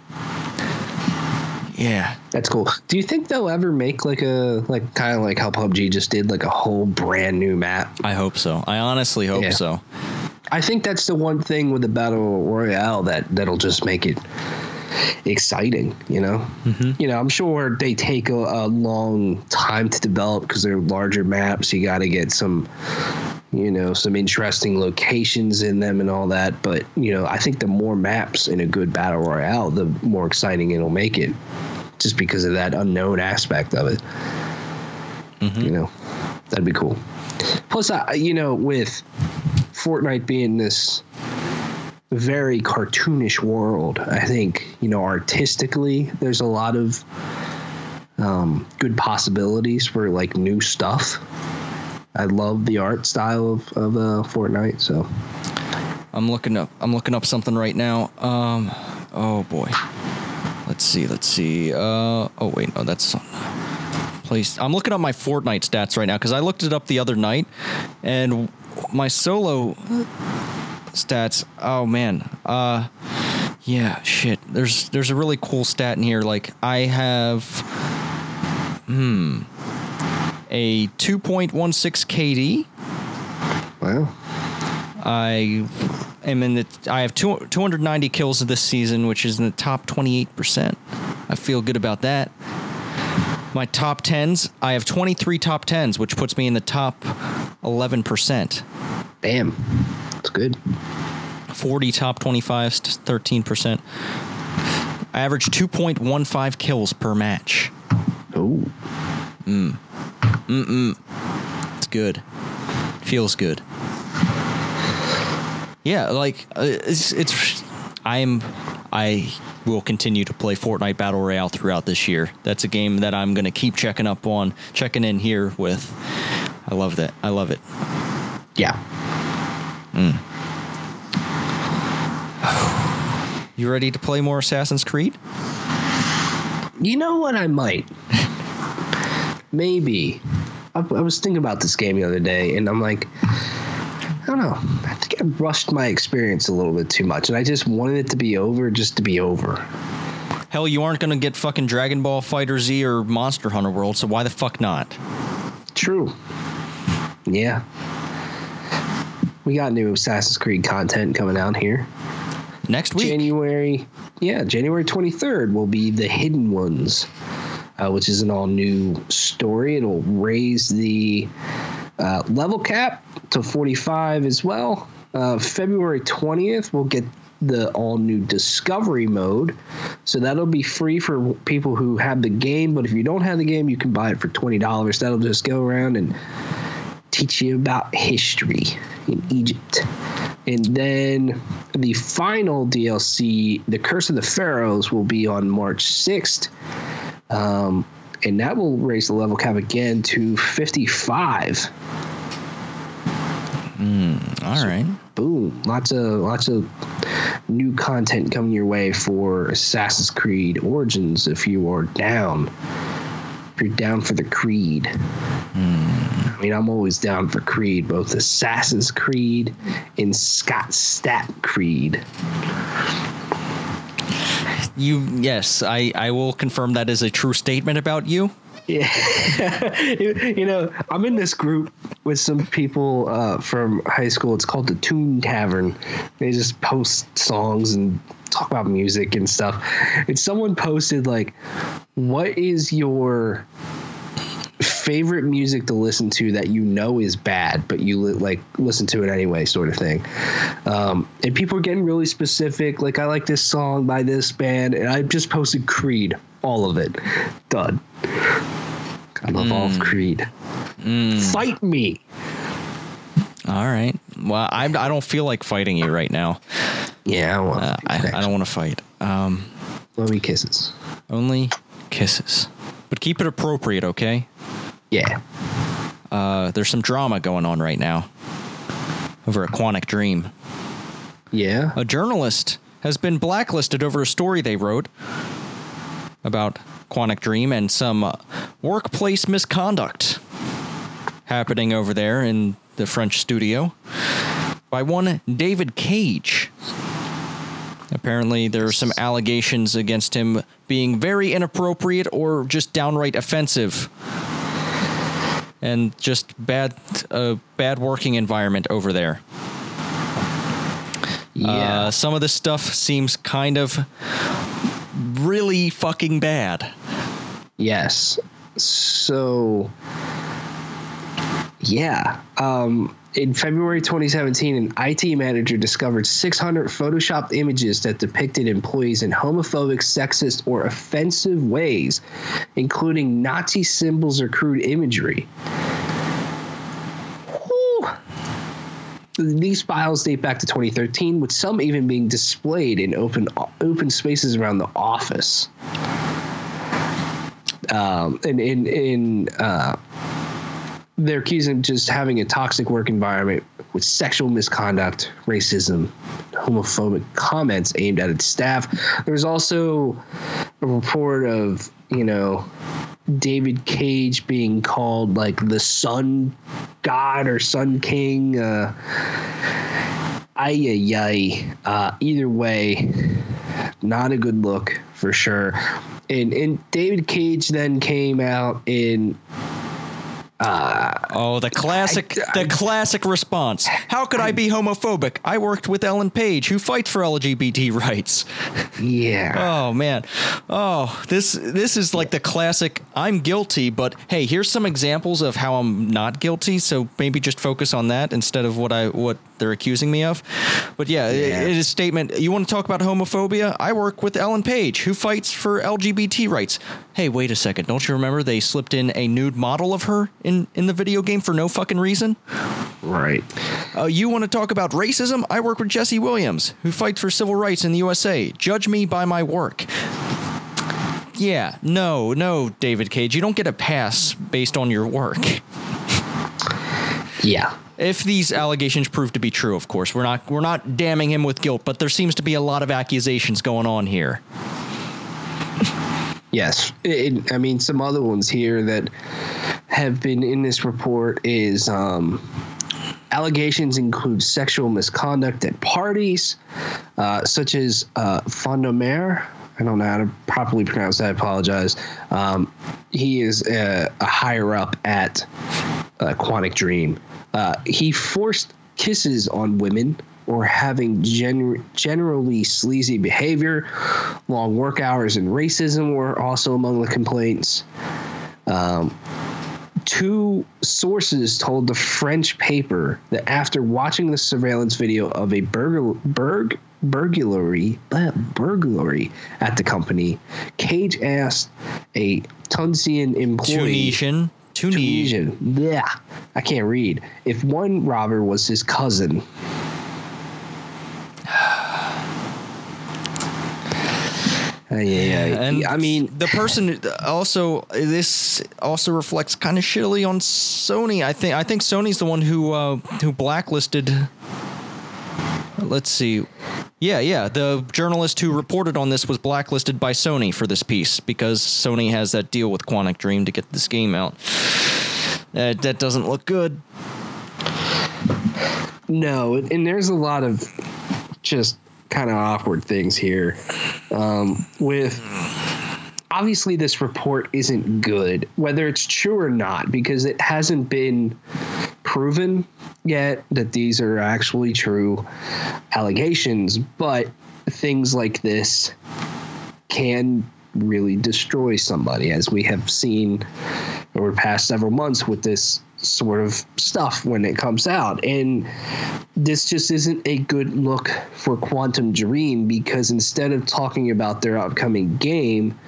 Yeah, that's cool. Do you think they'll ever make like a like kind of like how PUBG just did like a whole brand new map? I hope so. I honestly hope Yeah. so. I think that's the one thing with the battle royale that that'll just make it exciting. You know, mm-hmm. you know, I'm sure they take a, a long time to develop because they're larger maps. You got to get some, you know, some interesting locations in them and all that. But you know, I think the more maps in a good battle royale, the more exciting it'll make it, just because of that unknown aspect of it. Mm-hmm. You know, that'd be cool. Plus, I, you know, with Fortnite being this very cartoonish world, I think you know artistically there's a lot of um, good possibilities for like new stuff. I love the art style of of uh, Fortnite, so I'm looking up. I'm looking up something right now. Um, oh boy. Let's see. Let's see. Uh, oh wait, no, that's place. I'm looking up my Fortnite stats right now because I looked it up the other night, and my solo stats. Oh man. Uh, yeah. Shit. There's there's a really cool stat in here. Like I have, hmm, a 2.16 KD. wow. I am in the. I have two, 290 kills this season, which is in the top 28 percent. I feel good about that. My top tens. I have 23 top tens, which puts me in the top 11 percent. Damn, that's good. 40 top 25s, 13 percent. I average 2.15 kills per match. Oh, Mm. Mm-mm. It's good. Feels good. Yeah, like uh, it's it's I'm I will continue to play Fortnite Battle Royale throughout this year. That's a game that I'm going to keep checking up on, checking in here with. I love that. I love it. Yeah. You ready to play more Assassin's Creed? You know what? I might. Maybe. I, I was thinking about this game the other day, and I'm like, I don't know. I think I rushed my experience a little bit too much, and I just wanted it to be over just to be over. Hell, you aren't going to get fucking Dragon Ball Fighter Z or Monster Hunter World, so why the fuck not? True. Yeah. We got new Assassin's Creed content coming out here. Next week. January, yeah, January 23rd will be the Hidden Ones, uh, which is an all new story. It'll raise the uh, level cap to 45 as well. Uh, February 20th, we'll get the all new Discovery mode. So that'll be free for people who have the game. But if you don't have the game, you can buy it for $20. That'll just go around and teach you about history in Egypt. And then the final DLC, The Curse of the Pharaohs, will be on March 6th. Um, and that will raise the level cap again to 55. All right. Boom. Lots of lots of new content coming your way for Assassin's Creed Origins if you are down. If you're down for the Creed. I mean, I'm always down for Creed, both Assassin's Creed and Scott Stapp Creed. You yes, I I will confirm that is a true statement about you. Yeah, you, you know, I'm in this group with some people uh, from high school. It's called the Tune Tavern. They just post songs and talk about music and stuff. And someone posted like, "What is your favorite music to listen to that you know is bad, but you li- like listen to it anyway, sort of thing?" Um, and people are getting really specific. Like, I like this song by this band, and I just posted Creed, all of it, done. I love all of Creed. Fight me. All right. Well, I I don't feel like fighting you right now. Yeah, well, Uh, I, I don't want to fight. Um, me kisses. only kisses, but keep it appropriate, okay? Yeah. Uh, there's some drama going on right now over a Quantic Dream. Yeah. A journalist has been blacklisted over a story they wrote about Quantic Dream and some uh, workplace misconduct happening over there in the French studio by one David Cage. Apparently, there are some allegations against him being very inappropriate or just downright offensive. And just bad, uh, bad working environment over there. Yeah. Uh, some of this stuff seems kind of really fucking bad. yes. So, yeah. Um, in February 2017, an IT manager discovered 600 photoshopped images that depicted employees in homophobic, sexist, or offensive ways, including Nazi symbols or crude imagery. These files date back to 2013, with some even being displayed in open open spaces around the office. Um, and in in uh, they're accusing just having a toxic work environment with sexual misconduct, racism, homophobic comments aimed at its staff. There's also a report of you know David Cage being called like the Sun God or Sun King. Uh, ay ay ay. Uh, either way, not a good look for sure. And and David Cage then came out in Uh, oh, the classic, I- the classic response. How could I be homophobic? I worked with Ellen Page, who fights for LGBT rights. yeah. Oh man, oh this this is like the classic. I'm guilty, but hey, here's some examples of how I'm not guilty. So maybe just focus on that instead of what I what they're accusing me of. But yeah, Yeah. It, is a statement. You want to talk about homophobia? I work with Ellen Page, who fights for LGBT rights. Hey, wait a second. Don't you remember they slipped in a nude model of her in, in the video game for no fucking reason? Right. Uh, you want to talk about racism? I work with Jesse Williams, who fights for civil rights in the USA. Judge me by my work. Yeah, no, no, David Cage, you don't get a pass based on your work. Yeah. If these allegations prove to be true, of course, we're not we're not damning him with guilt, but there seems to be a lot of accusations going on here. Yes. It, I mean, some other ones here that have been in this report is um, allegations include sexual misconduct at parties, uh, such as uh, Fondaumière. I don't know how to properly pronounce that. I apologize. Um, he is a, a higher up at uh, Quantic Dream. Uh, he forced kisses on women or having gen- generally sleazy behavior. Long work hours and racism were also among the complaints. Um, two sources told the French paper that after watching the surveillance video of a burg- burglary uh, burglary at the company, Cage asked a Tunisian employee. Tunisian, Tunisian. Tunisian. Yeah, I can't read. If one robber was his cousin. Uh, yeah, yeah. And I mean, the person also this also reflects kind of shittily on Sony. I think I think Sony's the one who uh, who blacklisted. Let's see. Yeah, yeah. The journalist who reported on this was blacklisted by Sony for this piece because Sony has that deal with Quantic Dream to get this game out. Uh, that doesn't look good. No, and there's a lot of just kind of awkward things here. Um, with obviously, this report isn't good, whether it's true or not, because it hasn't been proven yet that these are actually true allegations. But things like this can really destroy somebody, as we have seen over the past several months with this sort of stuff when it comes out. And this just isn't a good look for Quantum Dream because instead of talking about their upcoming game,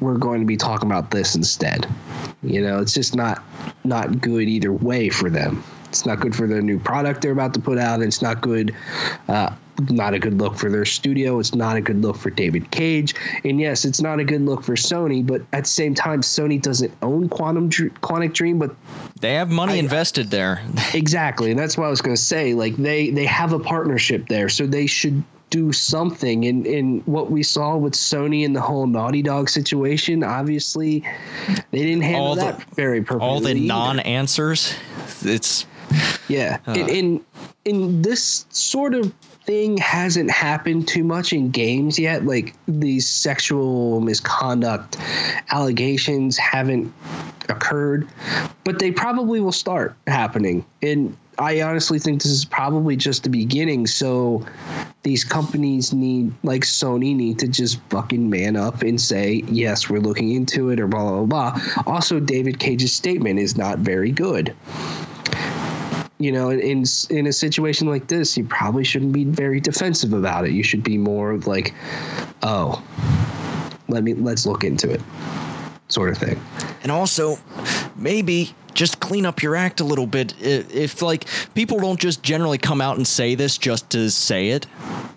we're going to be talking about this instead. You know, it's just not not good either way for them. It's not good for their new product they're about to put out. And it's not good, uh, not a good look for their studio. It's not a good look for David Cage. And yes, it's not a good look for Sony. But at the same time, Sony doesn't own Quantum Dr- Quantic Dream, but They have money I- invested there. exactly, and that's what I was going to say. Like they they have a partnership there, so they should do something. And and what we saw with Sony and the whole Naughty Dog situation, obviously, they didn't handle All the- that very perfectly. All the either. non-answers. It's Yeah, and, uh. and and this sort of thing hasn't happened too much in games yet. Like these sexual misconduct allegations haven't occurred, but they probably will start happening. And I honestly think this is probably just the beginning. So these companies need, like Sony, need to just fucking man up and say, yes, we're looking into it, or blah blah blah. Also, David Cage's statement is not very good you know, in in a situation like this, you probably shouldn't be very defensive about it. You should be more of like, oh, let me let's look into it, sort of thing. And also, maybe just clean up your act a little bit. If, like, people don't just generally come out and say this just to say it,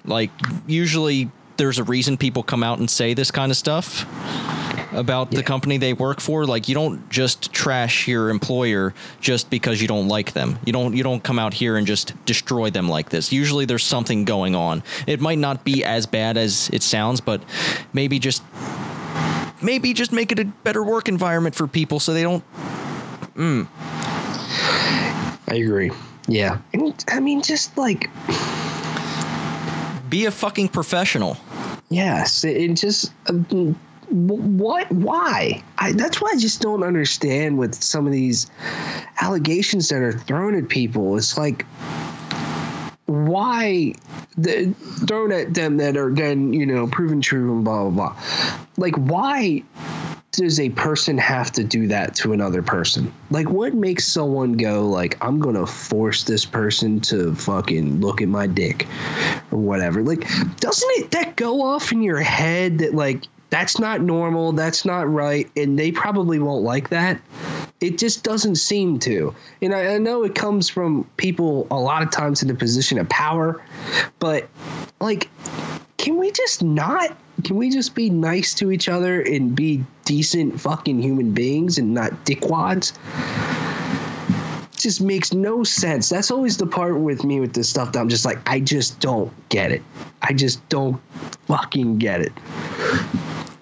like, usually there's a reason people come out and say this kind of stuff about the company they work for. Like, you don't just trash your employer just because you don't like them. You don't, you don't come out here and just destroy them like this. Usually there's something going on. It might not be as bad as it sounds, but maybe just maybe just make it a better work environment for people so they don't mm. I agree. Yeah, and, I mean, just like be a fucking professional. yes, it, just. Uh, what? Why? I, that's why I just don't understand with some of these allegations that are thrown at people. It's like, why the, thrown at them that are then you know proven true and blah blah blah. Like, why does a person have to do that to another person? Like, what makes someone go like, I'm gonna force this person to fucking look at my dick or whatever? Like, doesn't it that go off in your head that like that's not normal, that's not right, and they probably won't like that? It just doesn't seem to. And I, I know it comes from people a lot of times in the position of power, but like, can we just not? Can we just be nice to each other and be decent fucking human beings and not dickwads? Just makes no sense. That's always the part with me with this stuff that I'm just like, I just don't get it. I just don't fucking get it.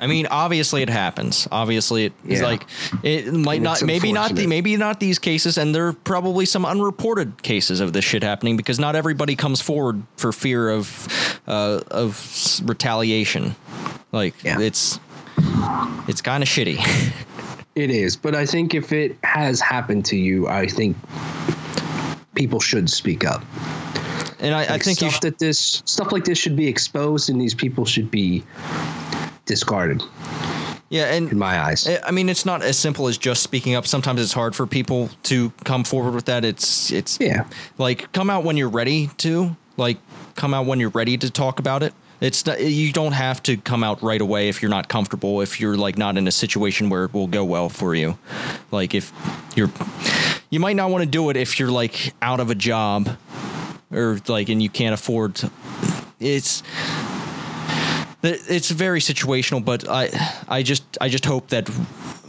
I mean, obviously it happens. Obviously, it's Yeah. like it might not, maybe not the, maybe not these cases, and there are probably some unreported cases of this shit happening because not everybody comes forward for fear of uh, of retaliation. Like Yeah. it's it's kind of shitty. It is, but I think if it has happened to you, I think people should speak up. And I, I Like, think you stuff should, that this stuff like this should be exposed, and these people should be discarded. yeah, and In my eyes, I- mean, it's not as simple as just speaking up. Sometimes it's hard for people to come forward with that. It's it's Yeah. like come out when you're ready to. Like come out when you're ready to talk about it. It's not, you don't have to come out right away if you're not comfortable. If you're like not in a situation where it will go well for you. Like if you're, you might not want to do it if you're like out of a job, or like and you can't afford. To, it's it's very situational, but I I just I just hope that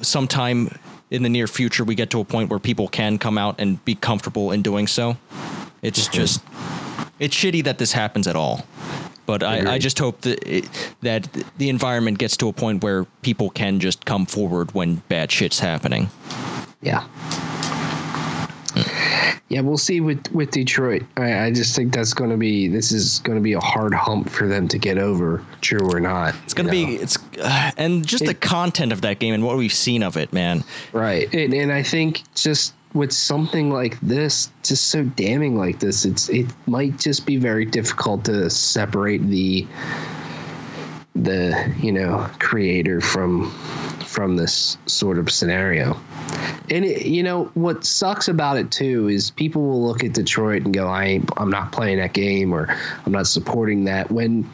sometime in the near future we get to a point where people can come out and be comfortable in doing so. It's just it's shitty that this happens at all. But I, I just hope that it, that the environment gets to a point where people can just come forward when bad shit's happening. yeah, yeah. We'll see with with Detroit. I, I just think that's going to be this is going to be a hard hump for them to get over, true or not. It's gonna be it's uh, and just the content of that game and what we've seen of it, man. right, and and I think just with something like this, just so damning like this, it's it might just be very difficult to separate the the you know creator from from this sort of scenario. And it, you know what sucks about it too is people will look at Detroit and go, "I I'm not playing that game," or "I'm not supporting that." When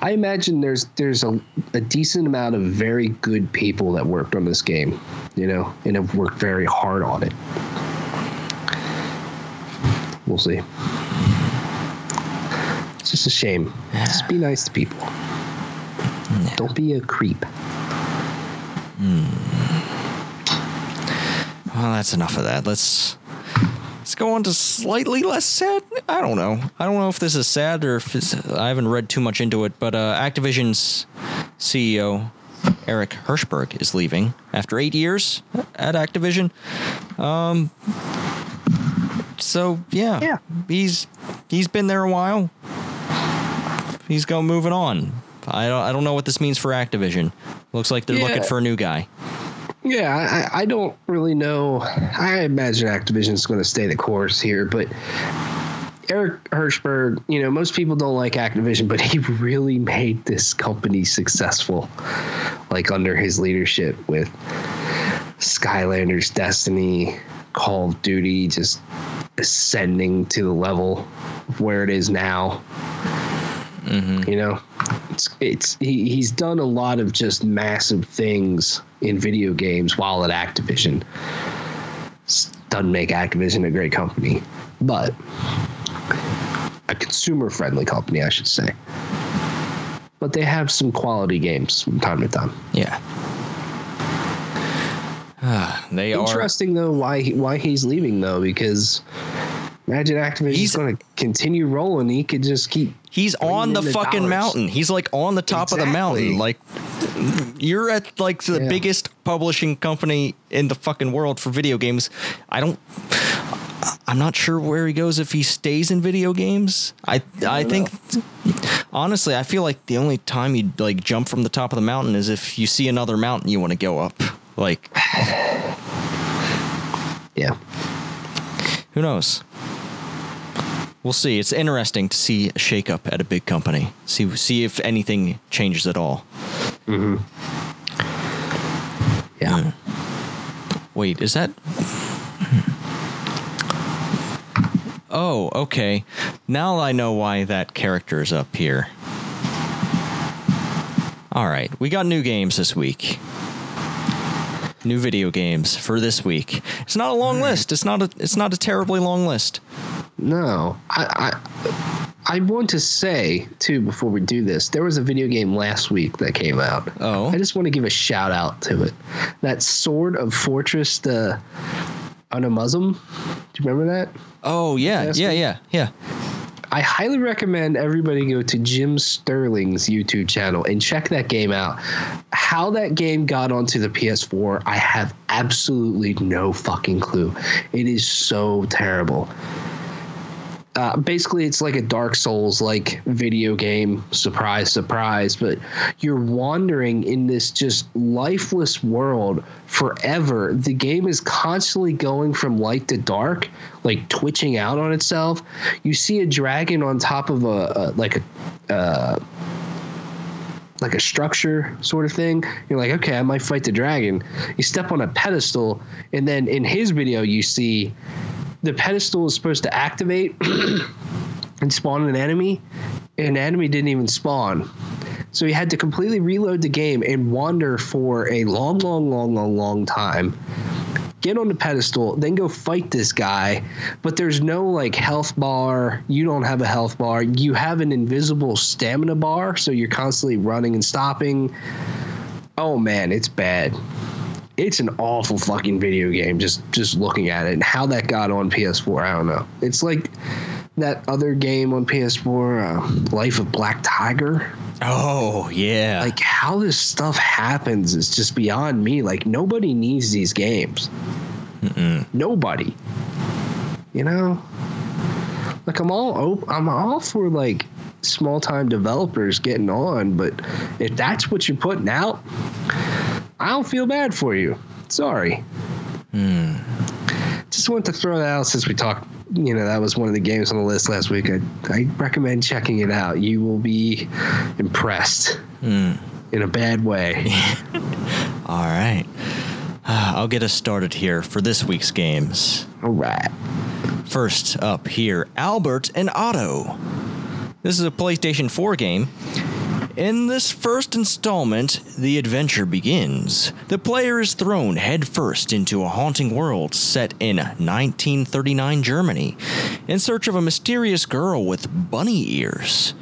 I imagine there's there's a, a decent amount of very good people that worked on this game, you know, and have worked very hard on it. We'll see. It's just a shame. Just be nice to people. Don't be a creep. Well, that's enough of that. Let's let's go on to slightly less sad. I don't know. I don't know if this is sad or if it's, I haven't read too much into it. But uh, Activision's CEO Eric Hirshberg is leaving after eight years at Activision. Um. So yeah, Yeah. he's he's been there a while. He's going moving on. I don't I don't know what this means for Activision. Looks like they're Yeah. looking for a new guy. Yeah, I, I don't really know. I imagine Activision's going to stay the course here, but Eric Hirshberg, you know, most people don't like Activision, but he really made this company successful, like under his leadership with Skylanders, Destiny, Call of Duty, just ascending to the level of where it is now. Mm-hmm. You know, it's it's he, he's done a lot of just massive things in video games while at Activision. Doesn't make Activision a great company, but a consumer friendly company, I should say. But they have some quality games from time to time. Yeah. Ah, they are. Interesting though why he, why he's leaving though because imagine Activision's He's- going to continue rolling. He could just keep He's on the the fucking dollars. mountain. He's like on the top of the mountain. Like you're at like the Yeah. biggest publishing company in the fucking world for video games. I don't I'm not sure where he goes if he stays in video games. I I, think honestly, I feel like the only time you'd like jump from the top of the mountain is if you see another mountain you want to go up. Like yeah. who knows? We'll see. It's interesting to see a shakeup at a big company. See see if anything changes at all. Mm-hmm. Yeah. Wait, is that? Oh, okay. Now I know why that character is up here. All right, we got new games this week. New video games for this week. It's not a long hmm. list. It's not a. It's not a terribly long list. No, I, I I want to say too before we do this, there was a video game last week that came out. Oh. I just want to give a shout out to it. That Sword of Fortress, the Muslim. Do you remember that? Oh yeah, Last yeah, yeah, yeah. I highly recommend everybody go to Jim Sterling's YouTube channel and check that game out. How that game got onto the PS4, I have absolutely no fucking clue. It is so terrible. Uh, basically, it's like a Dark Souls like video game. Surprise, surprise. But you're wandering in this just lifeless world forever. The game is constantly going from light to dark, like twitching out on itself. You see a dragon on top of a, a like a. Uh, like a structure sort of thing. You're like, okay, I might fight the dragon. You step on a pedestal, and then in his video, you see the pedestal is supposed to activate and spawn an enemy. And an enemy didn't even spawn. So he had to completely reload the game and wander for a long, long, long, long, long time. Get on the pedestal, then go fight this guy. But there's no like health bar. You don't have a health bar. You have an invisible stamina bar, so you're constantly running and stopping. Oh man, it's bad it's an awful fucking video game just just looking at it. And how that got on PS4 I don't know. It's like that other game on PS4 uh, Life of Black Tiger. Oh yeah. like how this stuff happens is just beyond me. Like nobody needs these games. Nobody. You know? Like I'm all op- I'm all for like small time developers getting on but if that's what you're putting out I don't feel bad for you. Sorry. Hmm. Just wanted to throw that out since we talked. You know, that was one of the games on the list last week. I, I recommend checking it out. You will be impressed hmm. in a bad way. All right. I'll get us started here for this week's games. All right. First up here, Albert and Otto. This is a PlayStation 4 game. In this first installment, the adventure begins. The player is thrown headfirst into a haunting world set in 1939 Germany in search of a mysterious girl with bunny ears.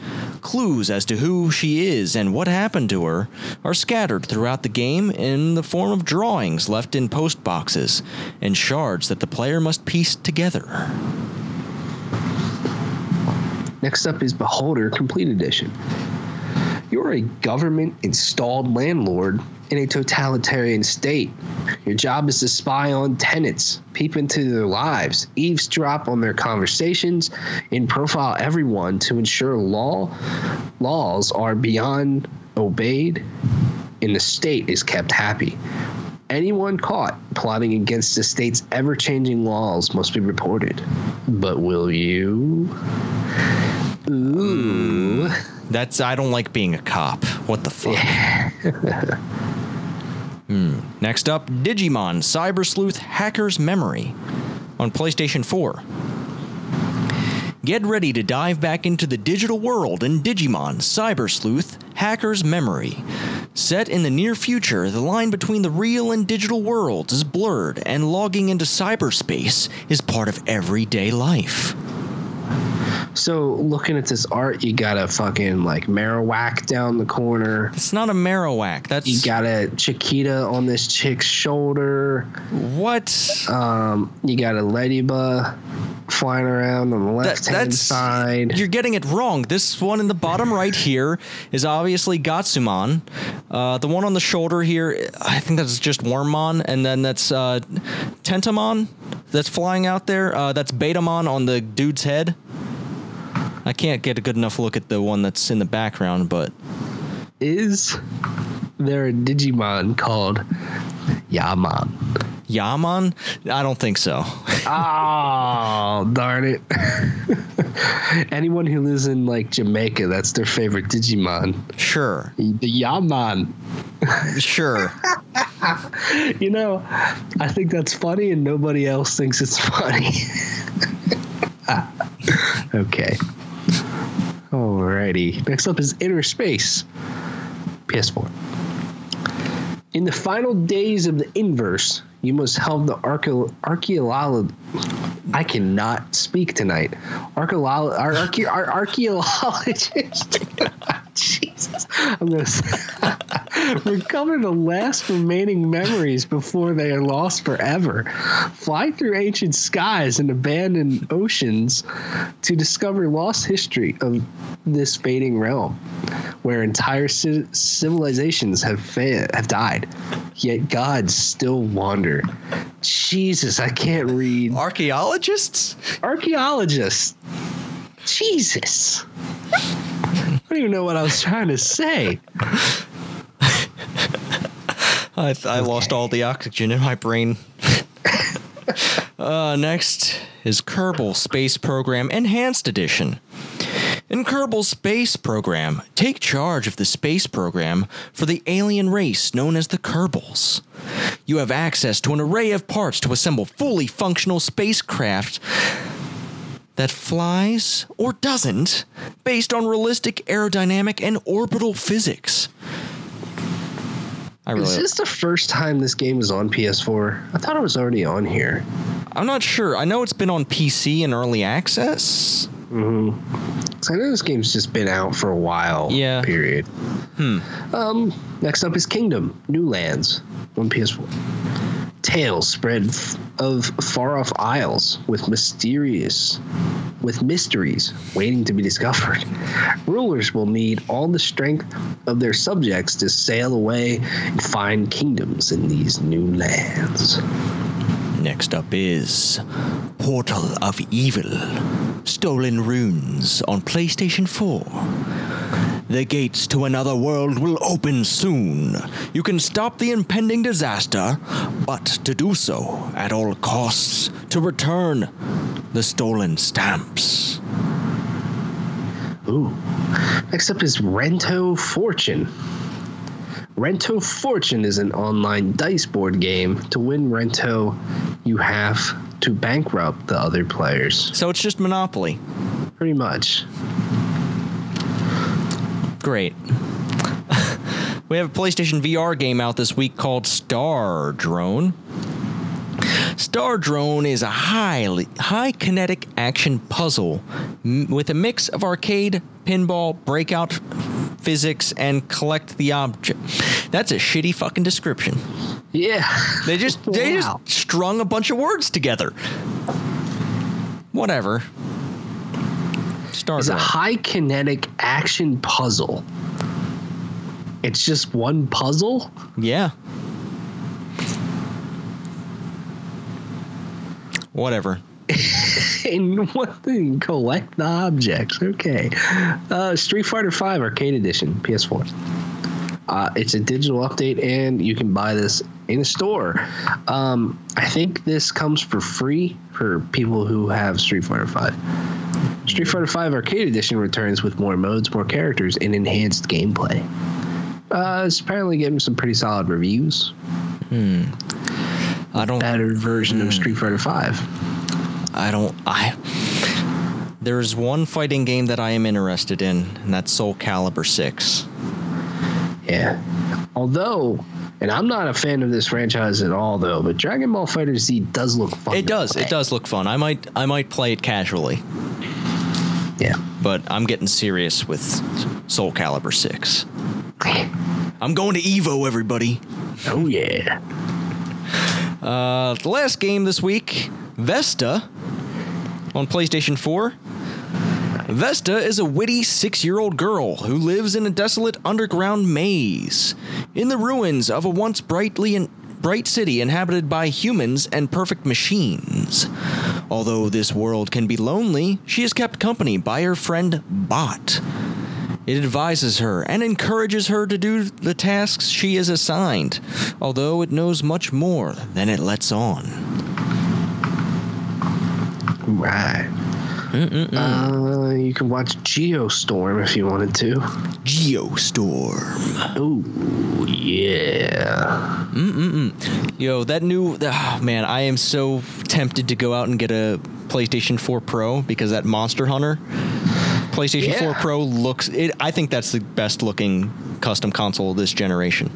Clues as to who she is and what happened to her are scattered throughout the game in the form of drawings left in post boxes and shards that the player must piece together. Next up is Beholder Complete Edition. You're a government installed landlord in a totalitarian state. Your job is to spy on tenants, peep into their lives, eavesdrop on their conversations, and profile everyone to ensure law laws are beyond obeyed and the state is kept happy. Anyone caught plotting against the state's ever changing laws must be reported. But will you? Ooh. Hmm. That's I don't like being a cop. What the fuck? Hmm. Next up, Digimon Cyber Sleuth Hacker's Memory on PlayStation 4. Get ready to dive back into the digital world in Digimon Cyber Sleuth Hacker's Memory. Set in the near future, the line between the real and digital worlds is blurred, and logging into cyberspace is part of everyday life. So looking at this art, you got a fucking like Marowak down the corner. It's not a Marowak. That's You got a Chiquita on this chick's shoulder. what? Um, you got a Ladybug flying around on the That- left hand side. You're getting it wrong. This one in the bottom right here is obviously Gatsumon. Uh, the one on the shoulder here, I think that's just Wormmon, and then that's uh, Tentomon that's flying out there. Uh, that's Betamon on the dude's head. I can't get a good enough look at the one that's in the background, but Is there a Digimon called Yaman? Yaman? I don't think so. Oh, darn it. Anyone who lives in like Jamaica, that's their favorite Digimon. Sure. The Yaman. Sure. You know, I think that's funny and nobody else thinks it's funny. okay. Alrighty. Next up is InnerSpace. PS4. In the final days of the inverse, you must help the archaeologist. I cannot speak tonight. Ar- ar- archaeologist. Jesus. I'm going to recover the last remaining memories before they are lost forever. Fly through ancient skies and abandoned oceans to discover lost history of this fading realm, where entire ci- civilizations have fa- have died, yet gods still wander. Jesus, I can't read. Archaeologists? Archaeologists. Jesus. I don't even know what I was trying to say. I, I lost all the oxygen in my brain. uh, next is Kerbal Space Program Enhanced Edition. In Kerbal Space Program, take charge of the space program for the alien race known as the Kerbals. You have access to an array of parts to assemble fully functional spacecraft that flies or doesn't based on realistic aerodynamic and orbital physics. I Is this the first time this game is on PS4? I thought it was already on here. I'm not sure. I know it's been on PC in early access. 'Cause I know this game's just been out for a while. Yeah. Period. Hmm. Um. Next up is Kingdom New Lands on PS4. Tales spread of far off isles with mysterious, with mysteries waiting to be discovered. Rulers will need all the strength of their subjects to sail away and find kingdoms in these new lands. Next up is Portal of Evil Stolen Runes on PlayStation 4. The gates to another world will open soon. You can stop the impending disaster, but to do so at all costs to return the stolen stamps. Ooh. Next up is Rento Fortune. Rento Fortune is an online dice board game. To win Rento, you have to bankrupt the other players. So it's just Monopoly. Pretty much. Great. we have a PlayStation VR game out this week called Star Drone. Star Drone is a highly high kinetic action puzzle m- with a mix of arcade, pinball, breakout physics, and collect the object. That's a shitty fucking description. Yeah. They just they Wow. just strung a bunch of words together. Whatever. Star It's a high kinetic action puzzle. It's just one puzzle? Yeah. Whatever. And what thing? Collect the objects. Okay. Uh, Street Fighter V Arcade Edition, PS4. Uh, it's a digital update, and you can buy this in a store. Um, I think this comes for free for people who have Street Fighter Five. Street Fighter Five Arcade Edition returns with more modes, more characters, and enhanced gameplay. Uh, it's apparently getting some pretty solid reviews. Hmm. I don't Better version of Street Fighter Five. I don't I There's one fighting game that I am interested in, and that's Soul Calibur 6. Yeah. Although, and I'm not a fan of this franchise at all, though. But Dragon Ball FighterZ does look fun. It does. play. It does look fun. I might I might play it casually, Yeah. but I'm getting serious with Soul Calibur 6. I'm going to Evo everybody. Oh yeah. Uh, the last game this week, Vesta, on PlayStation 4. Vesta is a witty six year old girl who lives in a desolate underground maze in the ruins of a once brightly and bright city inhabited by humans and perfect machines. Although this world can be lonely, she is kept company by her friend Bot. It advises her and encourages her to do the tasks she is assigned, although it knows much more than it lets on. Right. Uh, you can watch Geostorm if you wanted to. Geostorm. Oh yeah. Mm-mm-mm. Yo, that new oh, man, I am so tempted to go out and get a PlayStation 4 Pro because that Monster Hunter PlayStation Yeah. 4 Pro looks it I think that's the best looking custom console of this generation.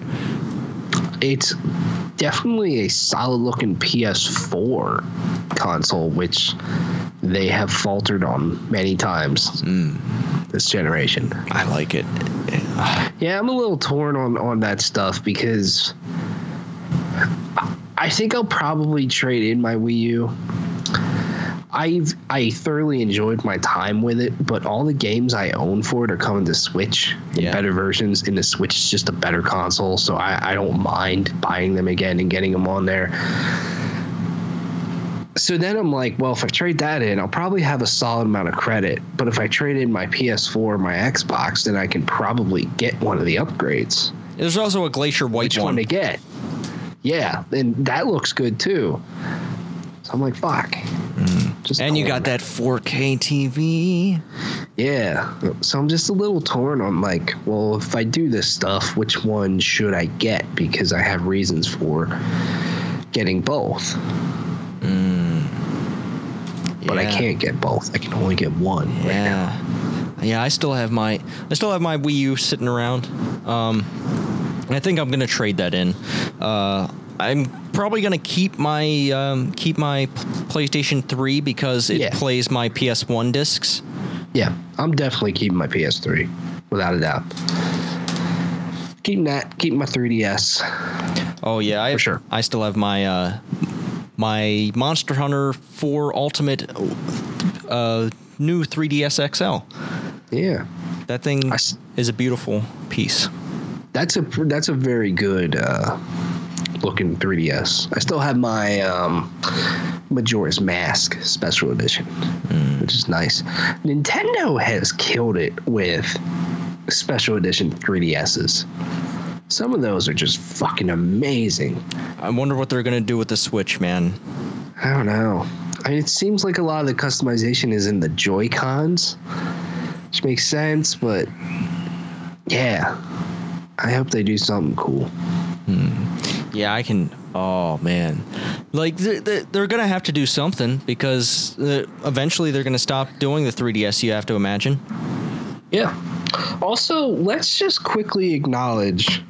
It's definitely a solid looking PS4 console, which they have faltered on many times mm. this generation. I like it. Yeah, I'm a little torn on on that stuff because I think I'll probably trade in my Wii U. I've I thoroughly enjoyed my time with it, but all the games I own for it are coming to Switch in Yeah. better versions, and the Switch is just a better console, so I, I don't mind buying them again and getting them on there. So then I'm like, well, if I trade that in, I'll probably have a solid amount of credit. But if I trade in my PS4 or my Xbox, then I can probably get one of the upgrades. There's also a Glacier White Which one. one to get? Yeah, and that looks good too. So I'm like, fuck. Hmm. Just and you got that 4K TV. Yeah. So I'm just a little torn on like, well, if I do this stuff, which one should I get? Because I have reasons for getting both. Hmm. But I can't get both. I can only get one right now. Yeah. Yeah, I still have my I still have my Wii U sitting around. Um I think I'm gonna trade that in. Uh I'm probably gonna keep my um, keep my PlayStation 3 because it Yeah. plays my PS1 discs. Yeah, I'm definitely keeping my PS3, without a doubt. Keeping that, keeping my 3DS. Oh yeah, I For sure. I still have my uh, my Monster Hunter 4 Ultimate uh, new 3DS XL. Yeah, That thing s- is a beautiful piece. that's a that's a very good uh, looking 3DS. I still have my um, Majora's Mask Special Edition, which is nice. Nintendo has killed it with Special Edition 3DSs. Some of those are just fucking amazing. I wonder what they're gonna do with the Switch, man. I don't know. I mean, it seems like a lot of the customization is in the Joy Cons, which makes sense, but yeah, I hope they do something cool. Yeah, I can. Oh man, like they're, they're- they're gonna have to do something because uh, eventually they're gonna stop doing the 3DS. You have to imagine. Yeah. Also, let's just quickly acknowledge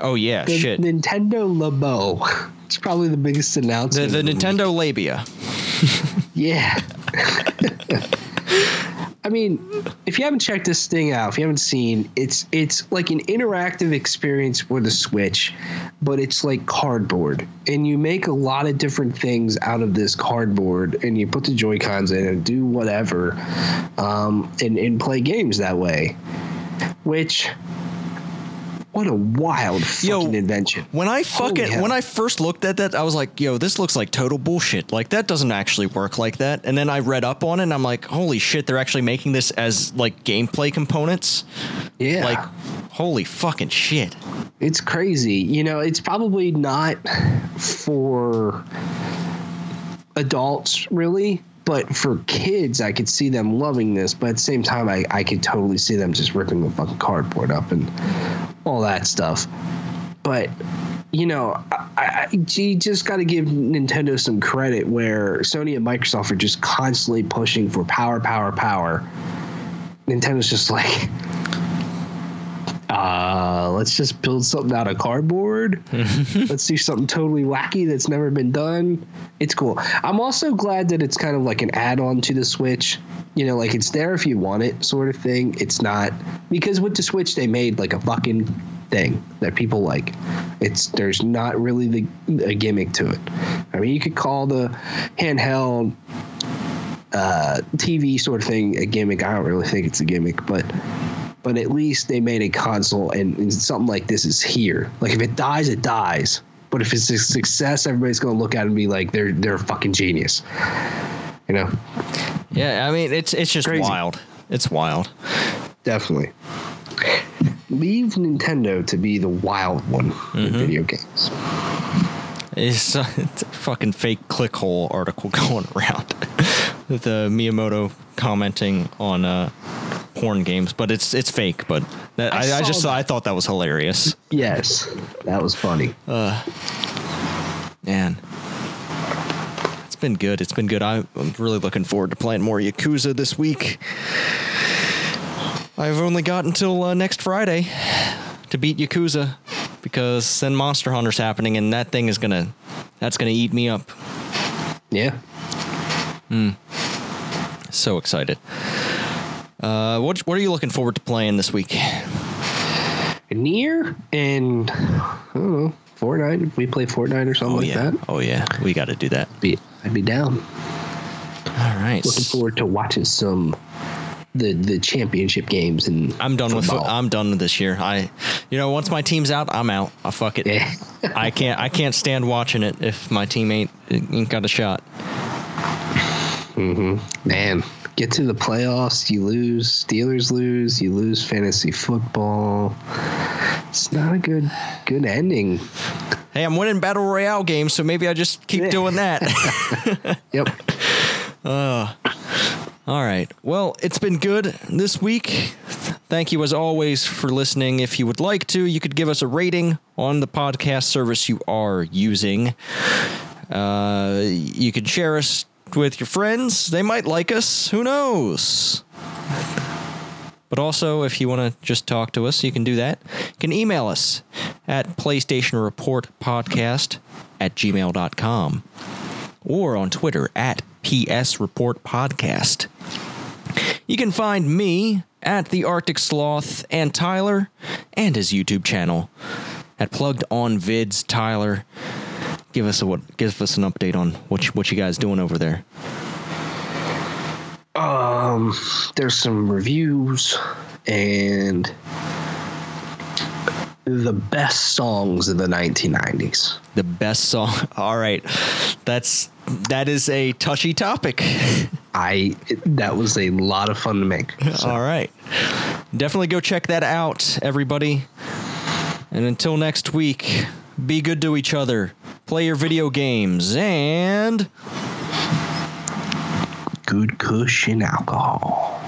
Oh yeah, the shit. Nintendo Labo. It's probably the biggest announcement. the week. Nintendo Labia. Yeah. I mean, if you haven't checked this thing out, if you haven't seen, it's it's like an interactive experience for the Switch, but it's like cardboard, and you make a lot of different things out of this cardboard, and you put the Joy Cons in and do whatever, um, and and play games that way. Which, what a wild Yo, fucking invention! When I fucking when I first looked at that, I was like, "Yo, this looks like total bullshit. Like that doesn't actually work like that." And then I read up on it, and I'm like, "Holy shit! They're actually making this as like gameplay components. Yeah, Like, holy fucking shit!" It's crazy. You know, it's probably not for adults really, but for kids, I could see them loving this. But at the same time, I, I could totally see them just ripping the fucking cardboard up and all that stuff. But you know, I, I, you just got to give Nintendo some credit where Sony and Microsoft are just constantly pushing for power, power, power. Nintendo's just like, uh, let's just build something out of cardboard. let's do something totally wacky that's never been done. It's cool. I'm also glad that it's kind of like an add-on to the Switch. You know, like it's there if you want it, sort of thing. It's not because with the Switch they made like a fucking thing that people like. It's there's not really the a gimmick to it. I mean, you could call the handheld uh, TV sort of thing a gimmick. I don't really think it's a gimmick, but but at least they made a console and, and something like this is here. Like if it dies, it dies. But if it's a success, everybody's gonna look at it and be like, they're they're a fucking genius. You know? Yeah, I mean, it's it's just Crazy. wild. It's wild. definitely. Leave Nintendo to be the wild one in video games. It's, uh, it's a fucking fake clickhole article going around with uh, Miyamoto commenting on uh, porn games, but it's it's fake. But that, I I, I, just that. I thought that was hilarious. Yes, that was funny. Man, it's been good. It's been good. I, I'm really looking forward to playing more Yakuza this week. I've only got until uh, next Friday to beat Yakuza because then Monster Hunter's happening, and that thing is gonna that's gonna eat me up. Yeah. Hmm. So excited. Uh, what what are you looking forward to playing this week? NieR and I don't know Fortnite. If we play Fortnite or something Oh like yeah, that, oh yeah, we got to do that. be I'd be down. All right, Looking forward to watching some the the championship games and I'm done with. I'm done with this year. I, you know, once my team's out, I'm out. I fuck it. Yeah. I can't I can't stand watching it if my team ain't ain't got a shot. Mhm. Man, get to the playoffs, you lose. Steelers lose, you lose fantasy football. It's not a good good ending. Hey, I'm winning battle royale games, so maybe I just keep Yeah. doing that. Yep. All right. Well, it's been good this week. Thank you as always for listening. If you would like to, you could give us a rating on the podcast service you are using. Uh, you could share us with your friends. They might like us. Who knows? But also, if you want to just talk to us, you can do that. You can email us at PlayStation Report Podcast at gmail.com or on Twitter at PS Report Podcast. You can find me at the Arctic Sloth and Tyler and his YouTube channel at Plugged On Vids. Tyler, give us a what? Give us an update on what you, what you guys doing over there. Um, there's some reviews and the best songs of the 1990s. The best song. All right, that's that is a touchy topic. I that was a lot of fun to make. So, All right, definitely go check that out, everybody. And until next week, be good to each other, play your video games, and. good cushion alcohol.